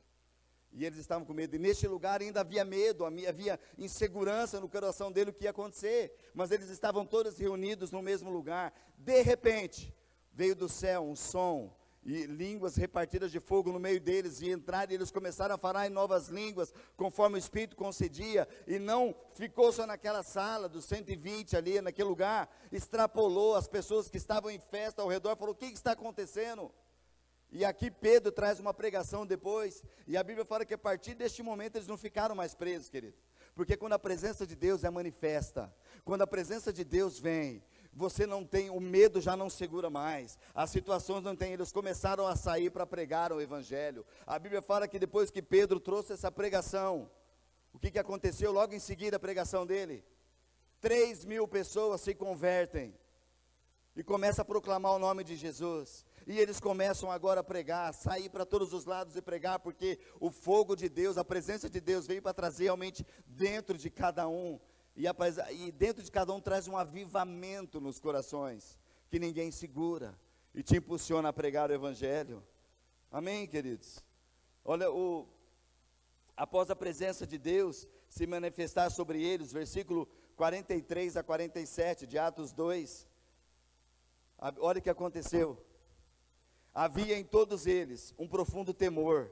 E eles estavam com medo. E neste lugar ainda havia medo, havia insegurança no coração dele o que ia acontecer. Mas eles estavam todos reunidos no mesmo lugar. De repente, veio do céu um som e línguas repartidas de fogo no meio deles, e entraram e eles começaram a falar em novas línguas, conforme o Espírito concedia, e não ficou só naquela sala dos 120 ali, naquele lugar, extrapolou as pessoas que estavam em festa ao redor, falou: o que, que está acontecendo? E aqui Pedro traz uma pregação depois, e a Bíblia fala que a partir deste momento eles não ficaram mais presos, querido. Porque quando a presença de Deus é manifesta, quando a presença de Deus vem, você não tem, o medo já não segura mais, as situações não tem, eles começaram a sair para pregar o Evangelho. A Bíblia fala que depois que Pedro trouxe essa pregação, o que, que aconteceu logo em seguida a pregação dele? Três mil pessoas se convertem e começam a proclamar o nome de Jesus. E eles começam agora a pregar, sair para todos os lados e pregar, porque o fogo de Deus, a presença de Deus veio para trazer realmente dentro de cada um. E, a, e dentro de cada um traz um avivamento nos corações, que ninguém segura e te impulsiona a pregar o Evangelho. Amém, queridos? Olha, o, após a presença de Deus se manifestar sobre eles, versículo 43 a 47 de Atos 2. Olha o que aconteceu. Havia em todos eles um profundo temor,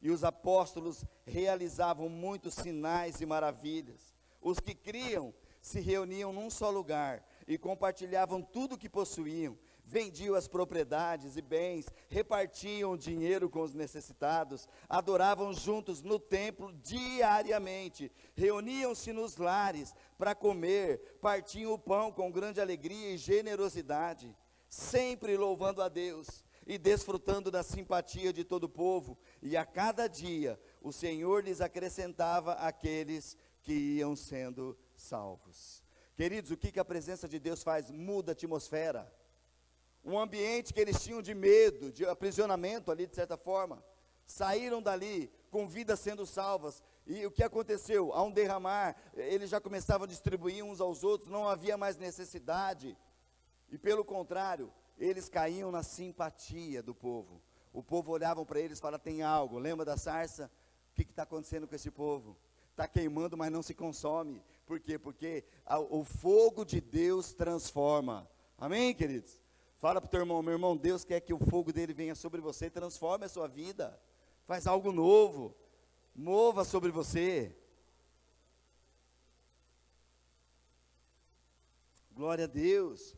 e os apóstolos realizavam muitos sinais e maravilhas. Os que criam se reuniam num só lugar e compartilhavam tudo o que possuíam, vendiam as propriedades e bens, repartiam o dinheiro com os necessitados, adoravam juntos no templo diariamente, reuniam-se nos lares para comer, partiam o pão com grande alegria e generosidade, sempre louvando a Deus e desfrutando da simpatia de todo o povo, e a cada dia o Senhor lhes acrescentava aqueles que iam sendo salvos. Queridos, o que, que a presença de Deus faz? Muda a atmosfera. Um ambiente que eles tinham de medo, de aprisionamento ali, de certa forma, saíram dali com vidas sendo salvas. E o que aconteceu? Ao um derramar, eles já começavam a distribuir uns aos outros, não havia mais necessidade. E pelo contrário, eles caíam na simpatia do povo. O povo olhava para eles e falava: tem algo. Lembra da sarça? O que está acontecendo com esse povo? Está queimando, mas não se consome. Por quê? Porque a, o fogo de Deus transforma. Amém, queridos? Fala para o teu irmão, meu irmão, Deus quer que o fogo dele venha sobre você transforme a sua vida. Faz algo novo. Mova sobre você. Glória a Deus.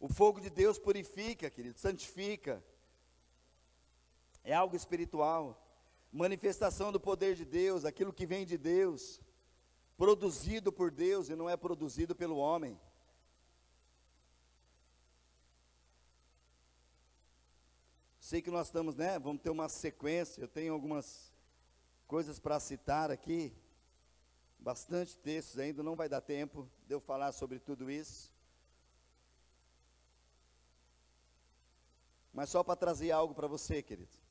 O fogo de Deus purifica, querido, santifica. É algo espiritual. Manifestação do poder de Deus, aquilo que vem de Deus, produzido por Deus e não é produzido pelo homem. Sei que nós estamos, né? Vamos ter uma sequência. Eu tenho algumas coisas para citar aqui. Bastante textos ainda, não vai dar tempo de eu falar sobre tudo isso. Mas só para trazer algo para você, querido.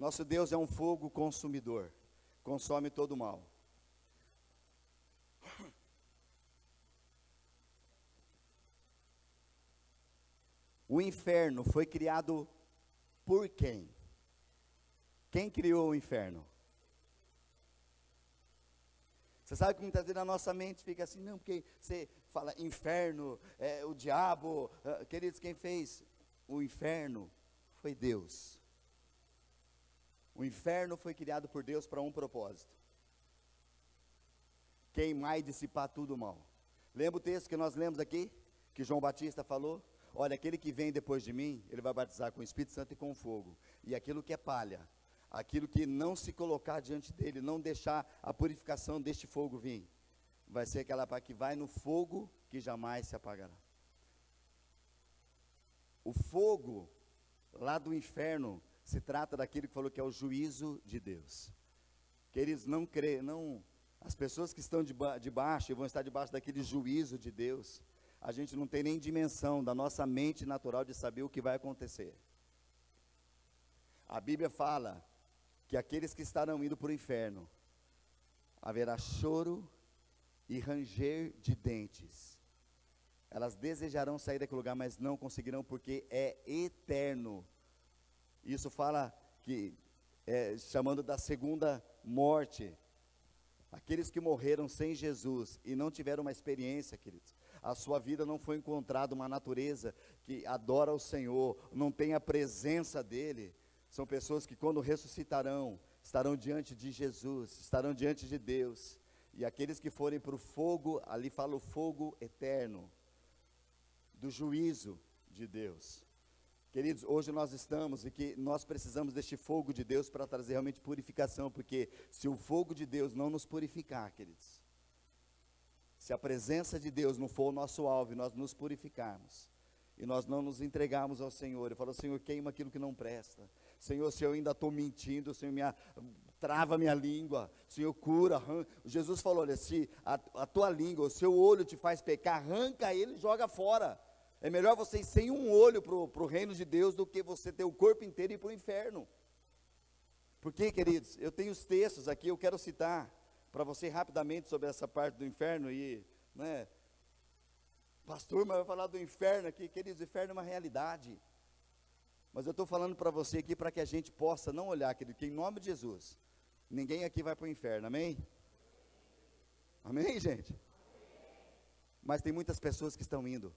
Nosso Deus é um fogo consumidor, consome todo o mal. O inferno foi criado por quem? Quem criou o inferno? Você sabe que muitas vezes na nossa mente fica assim, não, porque você fala inferno, é, o diabo, uh, queridos, quem fez o inferno foi Deus. O inferno foi criado por Deus para um propósito: queimar e dissipar tudo o mal. Lembra o texto que nós lemos aqui? Que João Batista falou? Olha, aquele que vem depois de mim, ele vai batizar com o Espírito Santo e com fogo. E aquilo que é palha, aquilo que não se colocar diante dele, não deixar a purificação deste fogo vir, vai ser aquela pá que vai no fogo que jamais se apagará. O fogo lá do inferno se trata daquilo que falou que é o juízo de Deus. Queridos, não crê, não as pessoas que estão debaixo e vão estar debaixo daquele juízo de Deus, a gente não tem nem dimensão da nossa mente natural de saber o que vai acontecer. A Bíblia fala que aqueles que estarão indo para o inferno, haverá choro e ranger de dentes. Elas desejarão sair daquele lugar, mas não conseguirão, porque é eterno. Isso fala que, é, chamando da segunda morte, aqueles que morreram sem Jesus e não tiveram uma experiência, queridos, a sua vida não foi encontrada uma natureza que adora o Senhor, não tem a presença dele. São pessoas que quando ressuscitarão, estarão diante de Jesus, estarão diante de Deus. E aqueles que forem para o fogo, ali fala o fogo eterno, do juízo de Deus. Queridos, hoje nós estamos e que nós precisamos deste fogo de Deus para trazer realmente purificação, porque se o fogo de Deus não nos purificar, queridos, se a presença de Deus não for o nosso alvo e nós nos purificarmos, e nós não nos entregarmos ao Senhor, e falar, Senhor, queima aquilo que não presta. Senhor, se eu ainda estou mentindo, Senhor, minha, trava minha língua, Senhor, cura. Arranca. Jesus falou: olha, se a, a tua língua, o seu olho te faz pecar, arranca ele e joga fora. É melhor você ir sem um olho para o reino de Deus do que você ter o corpo inteiro e ir para o inferno. Porque, queridos, eu tenho os textos aqui, eu quero citar para você rapidamente sobre essa parte do inferno e, né, pastor, mas vai falar do inferno aqui, queridos, o inferno é uma realidade. Mas eu estou falando para você aqui para que a gente possa não olhar, querido, que em nome de Jesus, ninguém aqui vai para o inferno, amém? Amém, gente? Mas tem muitas pessoas que estão indo.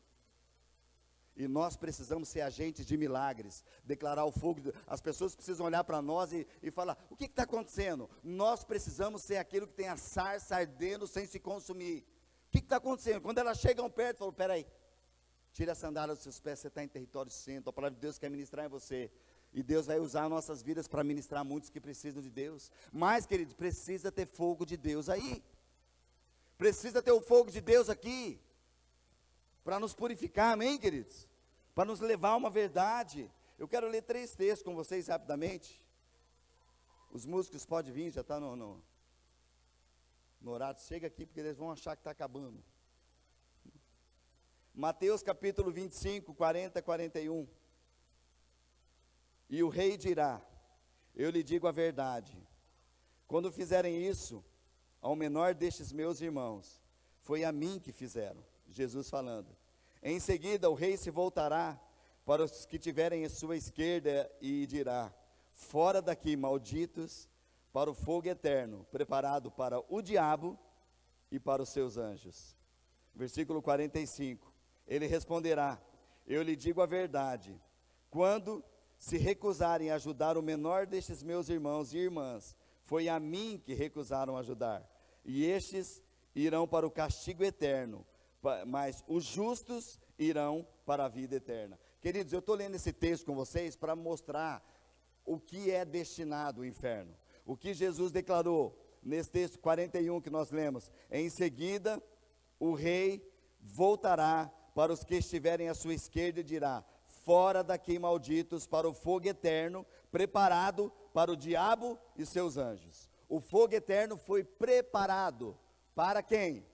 E nós precisamos ser agentes de milagres, declarar o fogo. As pessoas precisam olhar para nós e, e, falar: o que está acontecendo? Nós precisamos ser aquilo que tem a sarça ardendo sem se consumir. O que está acontecendo? Quando elas chegam perto, falam: peraí, tira a sandália dos seus pés, você está em território santo. A palavra de Deus quer ministrar em você. E Deus vai usar nossas vidas para ministrar muitos que precisam de Deus. Mas, queridos, precisa ter fogo de Deus aí. Precisa ter o fogo de Deus aqui para nos purificar, amém, queridos? Para nos levar a uma verdade. Eu quero ler três textos com vocês rapidamente. Os músicos podem vir, já está no, no, no horário. Chega aqui porque eles vão achar que está acabando. Mateus capítulo 25, 40 41. E o rei dirá: Eu lhe digo a verdade. Quando fizerem isso ao menor destes meus irmãos, foi a mim que fizeram. Jesus falando. Em seguida, o rei se voltará para os que tiverem à sua esquerda e dirá: Fora daqui, malditos, para o fogo eterno, preparado para o diabo e para os seus anjos. Versículo 45. Ele responderá: Eu lhe digo a verdade. Quando se recusarem a ajudar o menor destes meus irmãos e irmãs, foi a mim que recusaram ajudar. E estes irão para o castigo eterno, mas os justos irão para a vida eterna. Queridos, eu estou lendo esse texto com vocês para mostrar o que é destinado o inferno. O que Jesus declarou nesse texto 41 que nós lemos. Em seguida, o rei voltará para os que estiverem à sua esquerda e dirá: Fora daqui, malditos, para o fogo eterno, preparado para o diabo e seus anjos. O fogo eterno foi preparado para quem?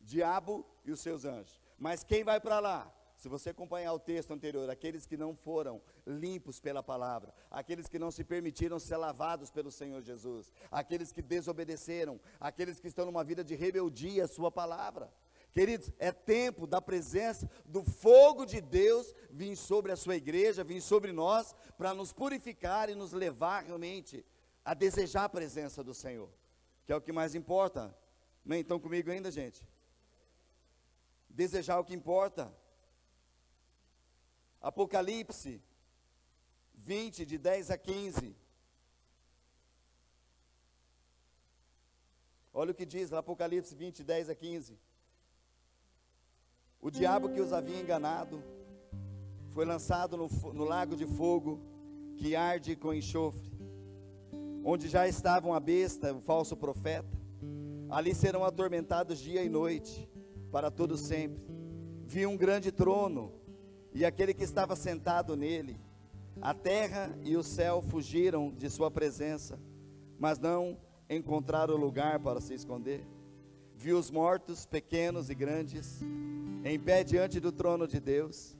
Diabo e os seus anjos. Mas quem vai para lá? Se você acompanhar o texto anterior, aqueles que não foram limpos pela palavra, aqueles que não se permitiram ser lavados pelo Senhor Jesus, aqueles que desobedeceram, aqueles que estão numa vida de rebeldia à sua palavra. Queridos, é tempo da presença do fogo de Deus vir sobre a sua igreja, vir sobre nós, para nos purificar e nos levar realmente a desejar a presença do Senhor, que é o que mais importa. Amém? Estão comigo ainda, gente? Desejar o que importa. Apocalipse 20, de 10 a 15. Olha o que diz Apocalipse 20, 10 a 15. O diabo que os havia enganado foi lançado no, no lago de fogo que arde com enxofre, onde já estavam a besta, o falso profeta. Ali serão atormentados dia e noite, para todo sempre. Vi um grande trono e aquele que estava sentado nele. A terra e o céu fugiram de sua presença, mas não encontraram lugar para se esconder. Vi os mortos, pequenos e grandes, em pé diante do trono de Deus,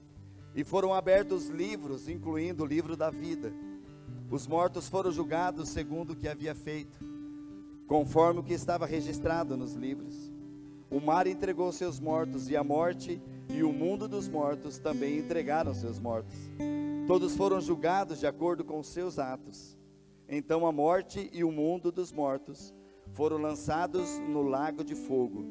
e foram abertos livros, incluindo o livro da vida. Os mortos foram julgados segundo o que havia feito, conforme o que estava registrado nos livros. O mar entregou seus mortos, e a morte e o mundo dos mortos também entregaram seus mortos. Todos foram julgados de acordo com seus atos. Então a morte e o mundo dos mortos foram lançados no lago de fogo.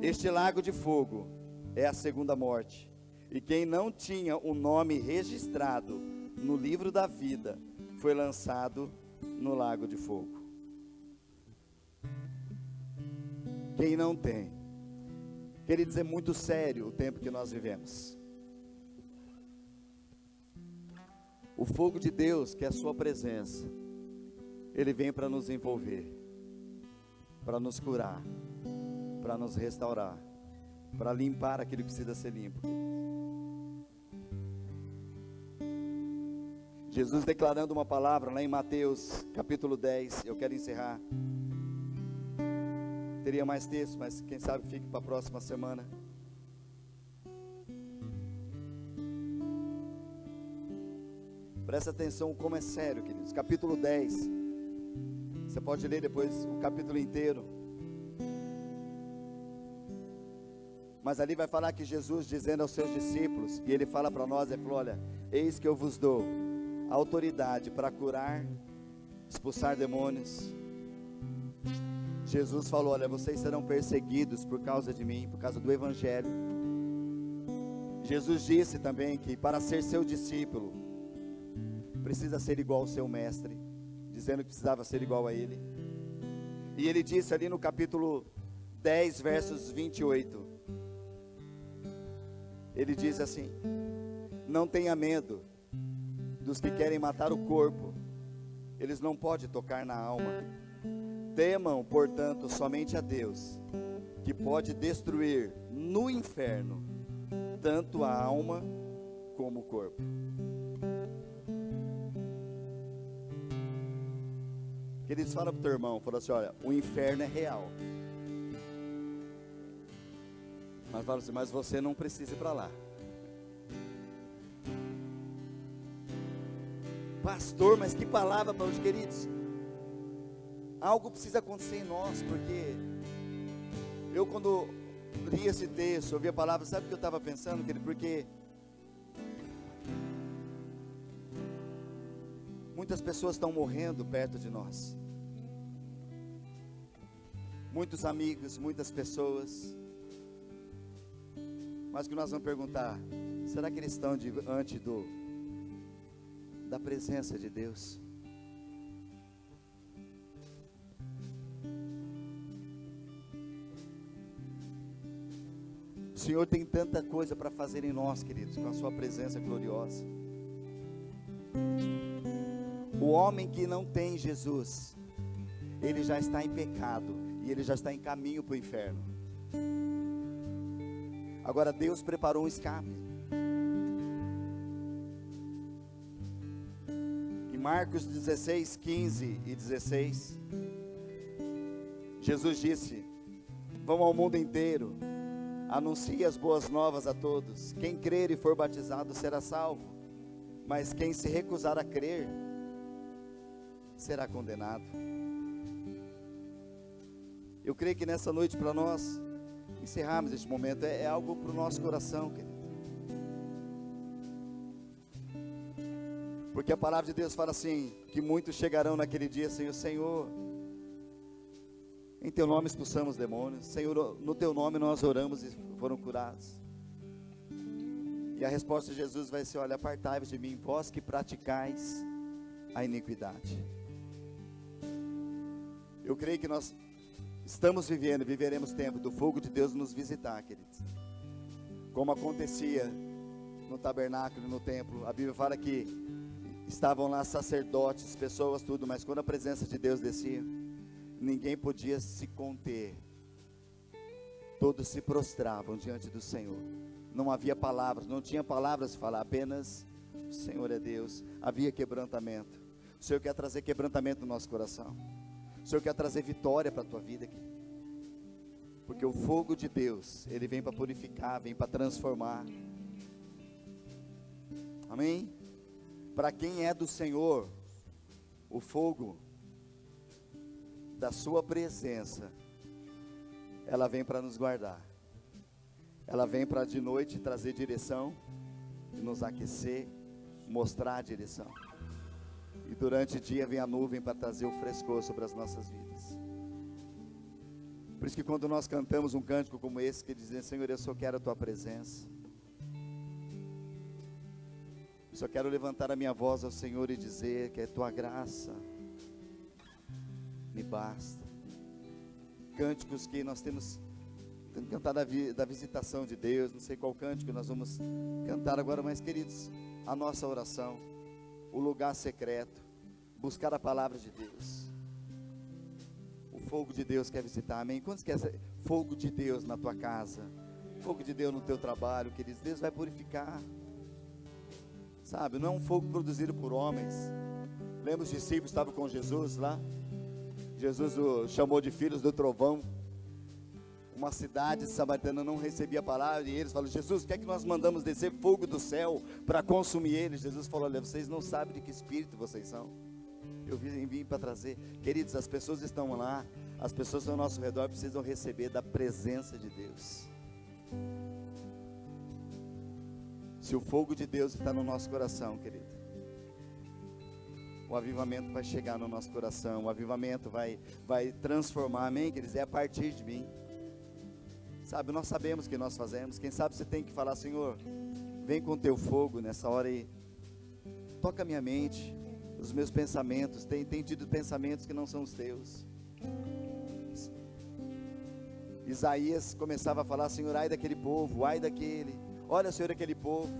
Este lago de fogo é a segunda morte. E quem não tinha o nome registrado no livro da vida foi lançado no lago de fogo. Quem não tem, queridos, é muito sério o tempo que nós vivemos. O fogo de Deus, que é a Sua presença, Ele vem para nos envolver, para nos curar, para nos restaurar, para limpar aquilo que precisa ser limpo. Jesus declarando uma palavra lá em Mateus capítulo 10, eu quero encerrar. Teria mais texto, mas quem sabe fique para a próxima semana. Presta atenção como é sério, queridos. Capítulo 10. Você pode ler depois o capítulo inteiro. Mas ali vai falar que Jesus dizendo aos seus discípulos, e ele fala para nós, ele falou: Olha, eis que eu vos dou autoridade para curar, expulsar demônios. Jesus falou: Olha, vocês serão perseguidos por causa de mim, por causa do Evangelho. Jesus disse também que para ser seu discípulo, precisa ser igual ao seu mestre, dizendo que precisava ser igual a ele. E ele disse ali no capítulo 10, versos 28. Ele diz assim: Não tenha medo dos que querem matar o corpo, eles não podem tocar na alma. Temam, portanto, somente a Deus, que pode destruir no inferno tanto a alma como o corpo. Queridos, fala para o teu irmão, fala assim, olha, o inferno é real. Mas fala assim, mas você não precisa ir para lá. Pastor, mas que palavra para os queridos. Algo precisa acontecer em nós, porque eu quando li esse texto, ouvi a palavra, sabe o que eu estava pensando, querido? Porque muitas pessoas estão morrendo perto de nós. Muitos amigos, muitas pessoas. Mas que nós vamos perguntar, será que eles estão diante do da presença de Deus. Senhor tem tanta coisa para fazer em nós, queridos, com a Sua presença gloriosa. O homem que não tem Jesus, ele já está em pecado e ele já está em caminho para o inferno. Agora Deus preparou um escape. Marcos 16, 15 e 16, Jesus disse: Vão ao mundo inteiro, anuncie as boas novas a todos. Quem crer e for batizado será salvo, mas quem se recusar a crer será condenado. Eu creio que nessa noite, para nós encerrarmos este momento, é, é algo para o nosso coração, querido. Porque a palavra de Deus fala assim: que muitos chegarão naquele dia sem o Senhor. Em teu nome expulsamos demônios, Senhor, no teu nome nós oramos e foram curados. E a resposta de Jesus vai ser: Olha, apartai-vos de mim, vós que praticais a iniquidade. Eu creio que nós Estamos vivendo, viveremos tempo do fogo de Deus nos visitar, queridos. Como acontecia no tabernáculo, no templo. A Bíblia fala que estavam lá sacerdotes, pessoas, tudo, mas quando a presença de Deus descia, ninguém podia se conter. Todos se prostravam diante do Senhor. Não havia palavras, não tinha palavras de falar, apenas o Senhor é Deus. Havia quebrantamento. O Senhor quer trazer quebrantamento no nosso coração. O Senhor quer trazer vitória para a tua vida aqui. Porque o fogo de Deus, ele vem para purificar, vem para transformar. Amém? Para quem é do Senhor, o fogo da sua presença, ela vem para nos guardar. Ela vem para de noite trazer direção, nos aquecer, mostrar a direção. E durante o dia vem a nuvem para trazer o frescor sobre as nossas vidas. Por isso que quando nós cantamos um cântico como esse, que diz, Senhor, eu só quero a tua presença. Eu só quero levantar a minha voz ao Senhor e dizer que é tua graça me basta. Cânticos que nós temos temos cantar da, vi, da visitação de Deus, não sei qual cântico nós vamos cantar agora, mas queridos, a nossa oração, o lugar secreto, buscar a palavra de Deus. O fogo de Deus quer visitar, amém? Quantos quer fogo de Deus na tua casa? Fogo de Deus no teu trabalho, queridos, Deus vai purificar. Sabe, não é um fogo produzido por homens. Lembra os discípulos estavam com Jesus lá? Jesus o chamou de filhos do trovão. Uma cidade samaritana não recebia a palavra e eles falaram: Jesus, o que é que nós mandamos descer fogo do céu para consumir eles? Jesus falou: Olha, vocês não sabem de que espírito vocês são. Eu vim, vim para trazer. Queridos, as pessoas estão lá, as pessoas ao nosso redor precisam receber da presença de Deus. Se o fogo de Deus está no nosso coração, querido, o avivamento vai chegar no nosso coração, o avivamento vai, vai transformar, amém, queridos? É a partir de mim. Sabe, nós sabemos o que nós fazemos. Quem sabe você tem que falar, Senhor, vem com teu fogo nessa hora e toca minha mente, os meus pensamentos. Tem, tem tido pensamentos que não são os teus. Isaías começava a falar, Senhor, ai daquele povo, ai daquele. Olha, Senhor, aquele povo.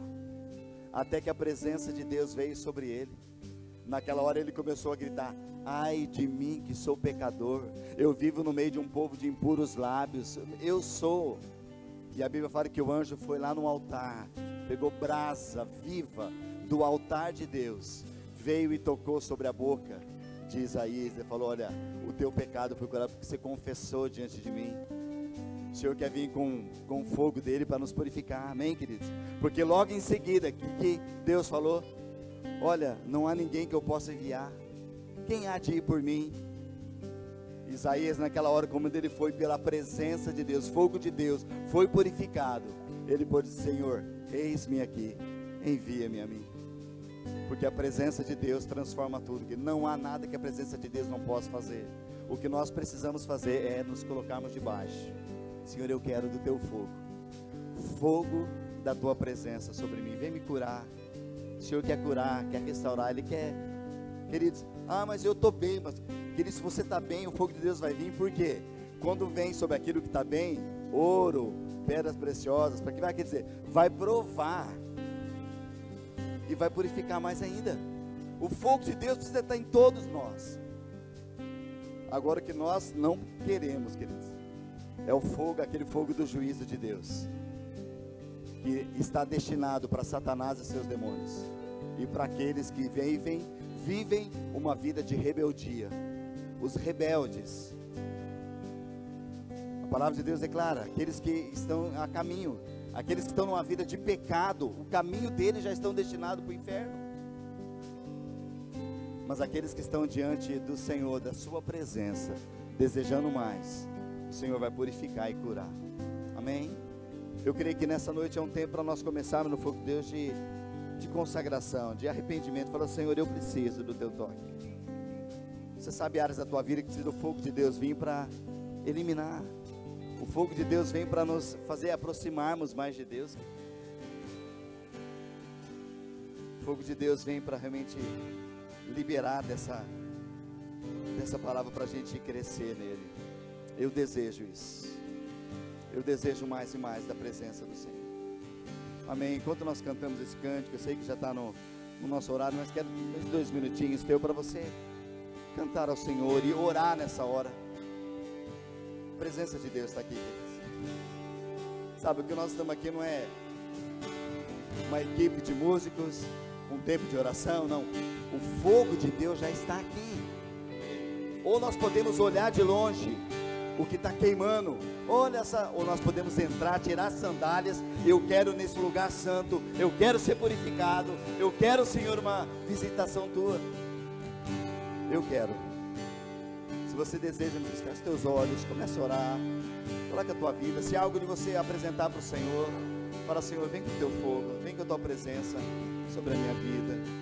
Até que a presença de Deus veio sobre ele. Naquela hora ele começou a gritar: Ai de mim que sou pecador. Eu vivo no meio de um povo de impuros lábios. Eu sou. E a Bíblia fala que o anjo foi lá no altar, pegou brasa viva do altar de Deus, veio e tocou sobre a boca de Isaías e falou: Olha, o teu pecado foi curado porque você confessou diante de mim. O Senhor quer vir com, com o fogo dele para nos purificar, amém, queridos? Porque logo em seguida, que, que Deus falou? Olha, não há ninguém que eu possa enviar. Quem há de ir por mim? Isaías, naquela hora, como ele foi pela presença de Deus, fogo de Deus, foi purificado. Ele pôde dizer: Senhor, eis-me aqui, envia-me a mim. Porque a presença de Deus transforma tudo. Que não há nada que a presença de Deus não possa fazer. O que nós precisamos fazer é nos colocarmos debaixo Senhor, eu quero do teu fogo, fogo da tua presença sobre mim. Vem me curar. O Senhor quer curar, quer restaurar, Ele quer, queridos. Ah, mas eu estou bem, mas queridos, se você está bem, o fogo de Deus vai vir, por quê? Quando vem sobre aquilo que está bem, ouro, pedras preciosas, para que vai quer dizer? Vai provar e vai purificar mais ainda. O fogo de Deus precisa estar em todos nós. Agora que nós não queremos, queridos é o fogo, aquele fogo do juízo de Deus, que está destinado para Satanás e seus demônios, e para aqueles que vivem, vivem uma vida de rebeldia, os rebeldes. A palavra de Deus declara: aqueles que estão a caminho, aqueles que estão numa vida de pecado, o caminho deles já estão destinados para o inferno. Mas aqueles que estão diante do Senhor, da Sua presença, desejando mais, o Senhor vai purificar e curar. Amém? Eu creio que nessa noite é um tempo para nós começarmos no fogo de Deus de, de consagração, de arrependimento. Fala, Senhor, eu preciso do teu toque. Você sabe áreas da tua vida que precisa do fogo de Deus vir para eliminar. O fogo de Deus vem para nos fazer aproximarmos mais de Deus. O fogo de Deus vem para realmente liberar dessa, dessa palavra para a gente crescer nele. Eu desejo isso. Eu desejo mais e mais da presença do Senhor. Amém. Enquanto nós cantamos esse cântico, eu sei que já está no, no, nosso horário, mas quero dois minutinhos teu para você cantar ao Senhor e orar nessa hora. A presença de Deus está aqui, queridos. Sabe, o que nós estamos aqui não é uma equipe de músicos, um tempo de oração, não. O fogo de Deus já está aqui. Ou nós podemos olhar de longe o que está queimando. Olha essa, ou nós podemos entrar, tirar as sandálias. Eu quero nesse lugar santo. Eu quero ser purificado. Eu quero, Senhor, uma visitação tua. Eu quero. Se você deseja, me feche teus olhos, comece a orar. Coloca a tua vida. Se há algo de você apresentar para o Senhor, fala, Senhor, vem com o teu fogo, vem com a tua presença sobre a minha vida.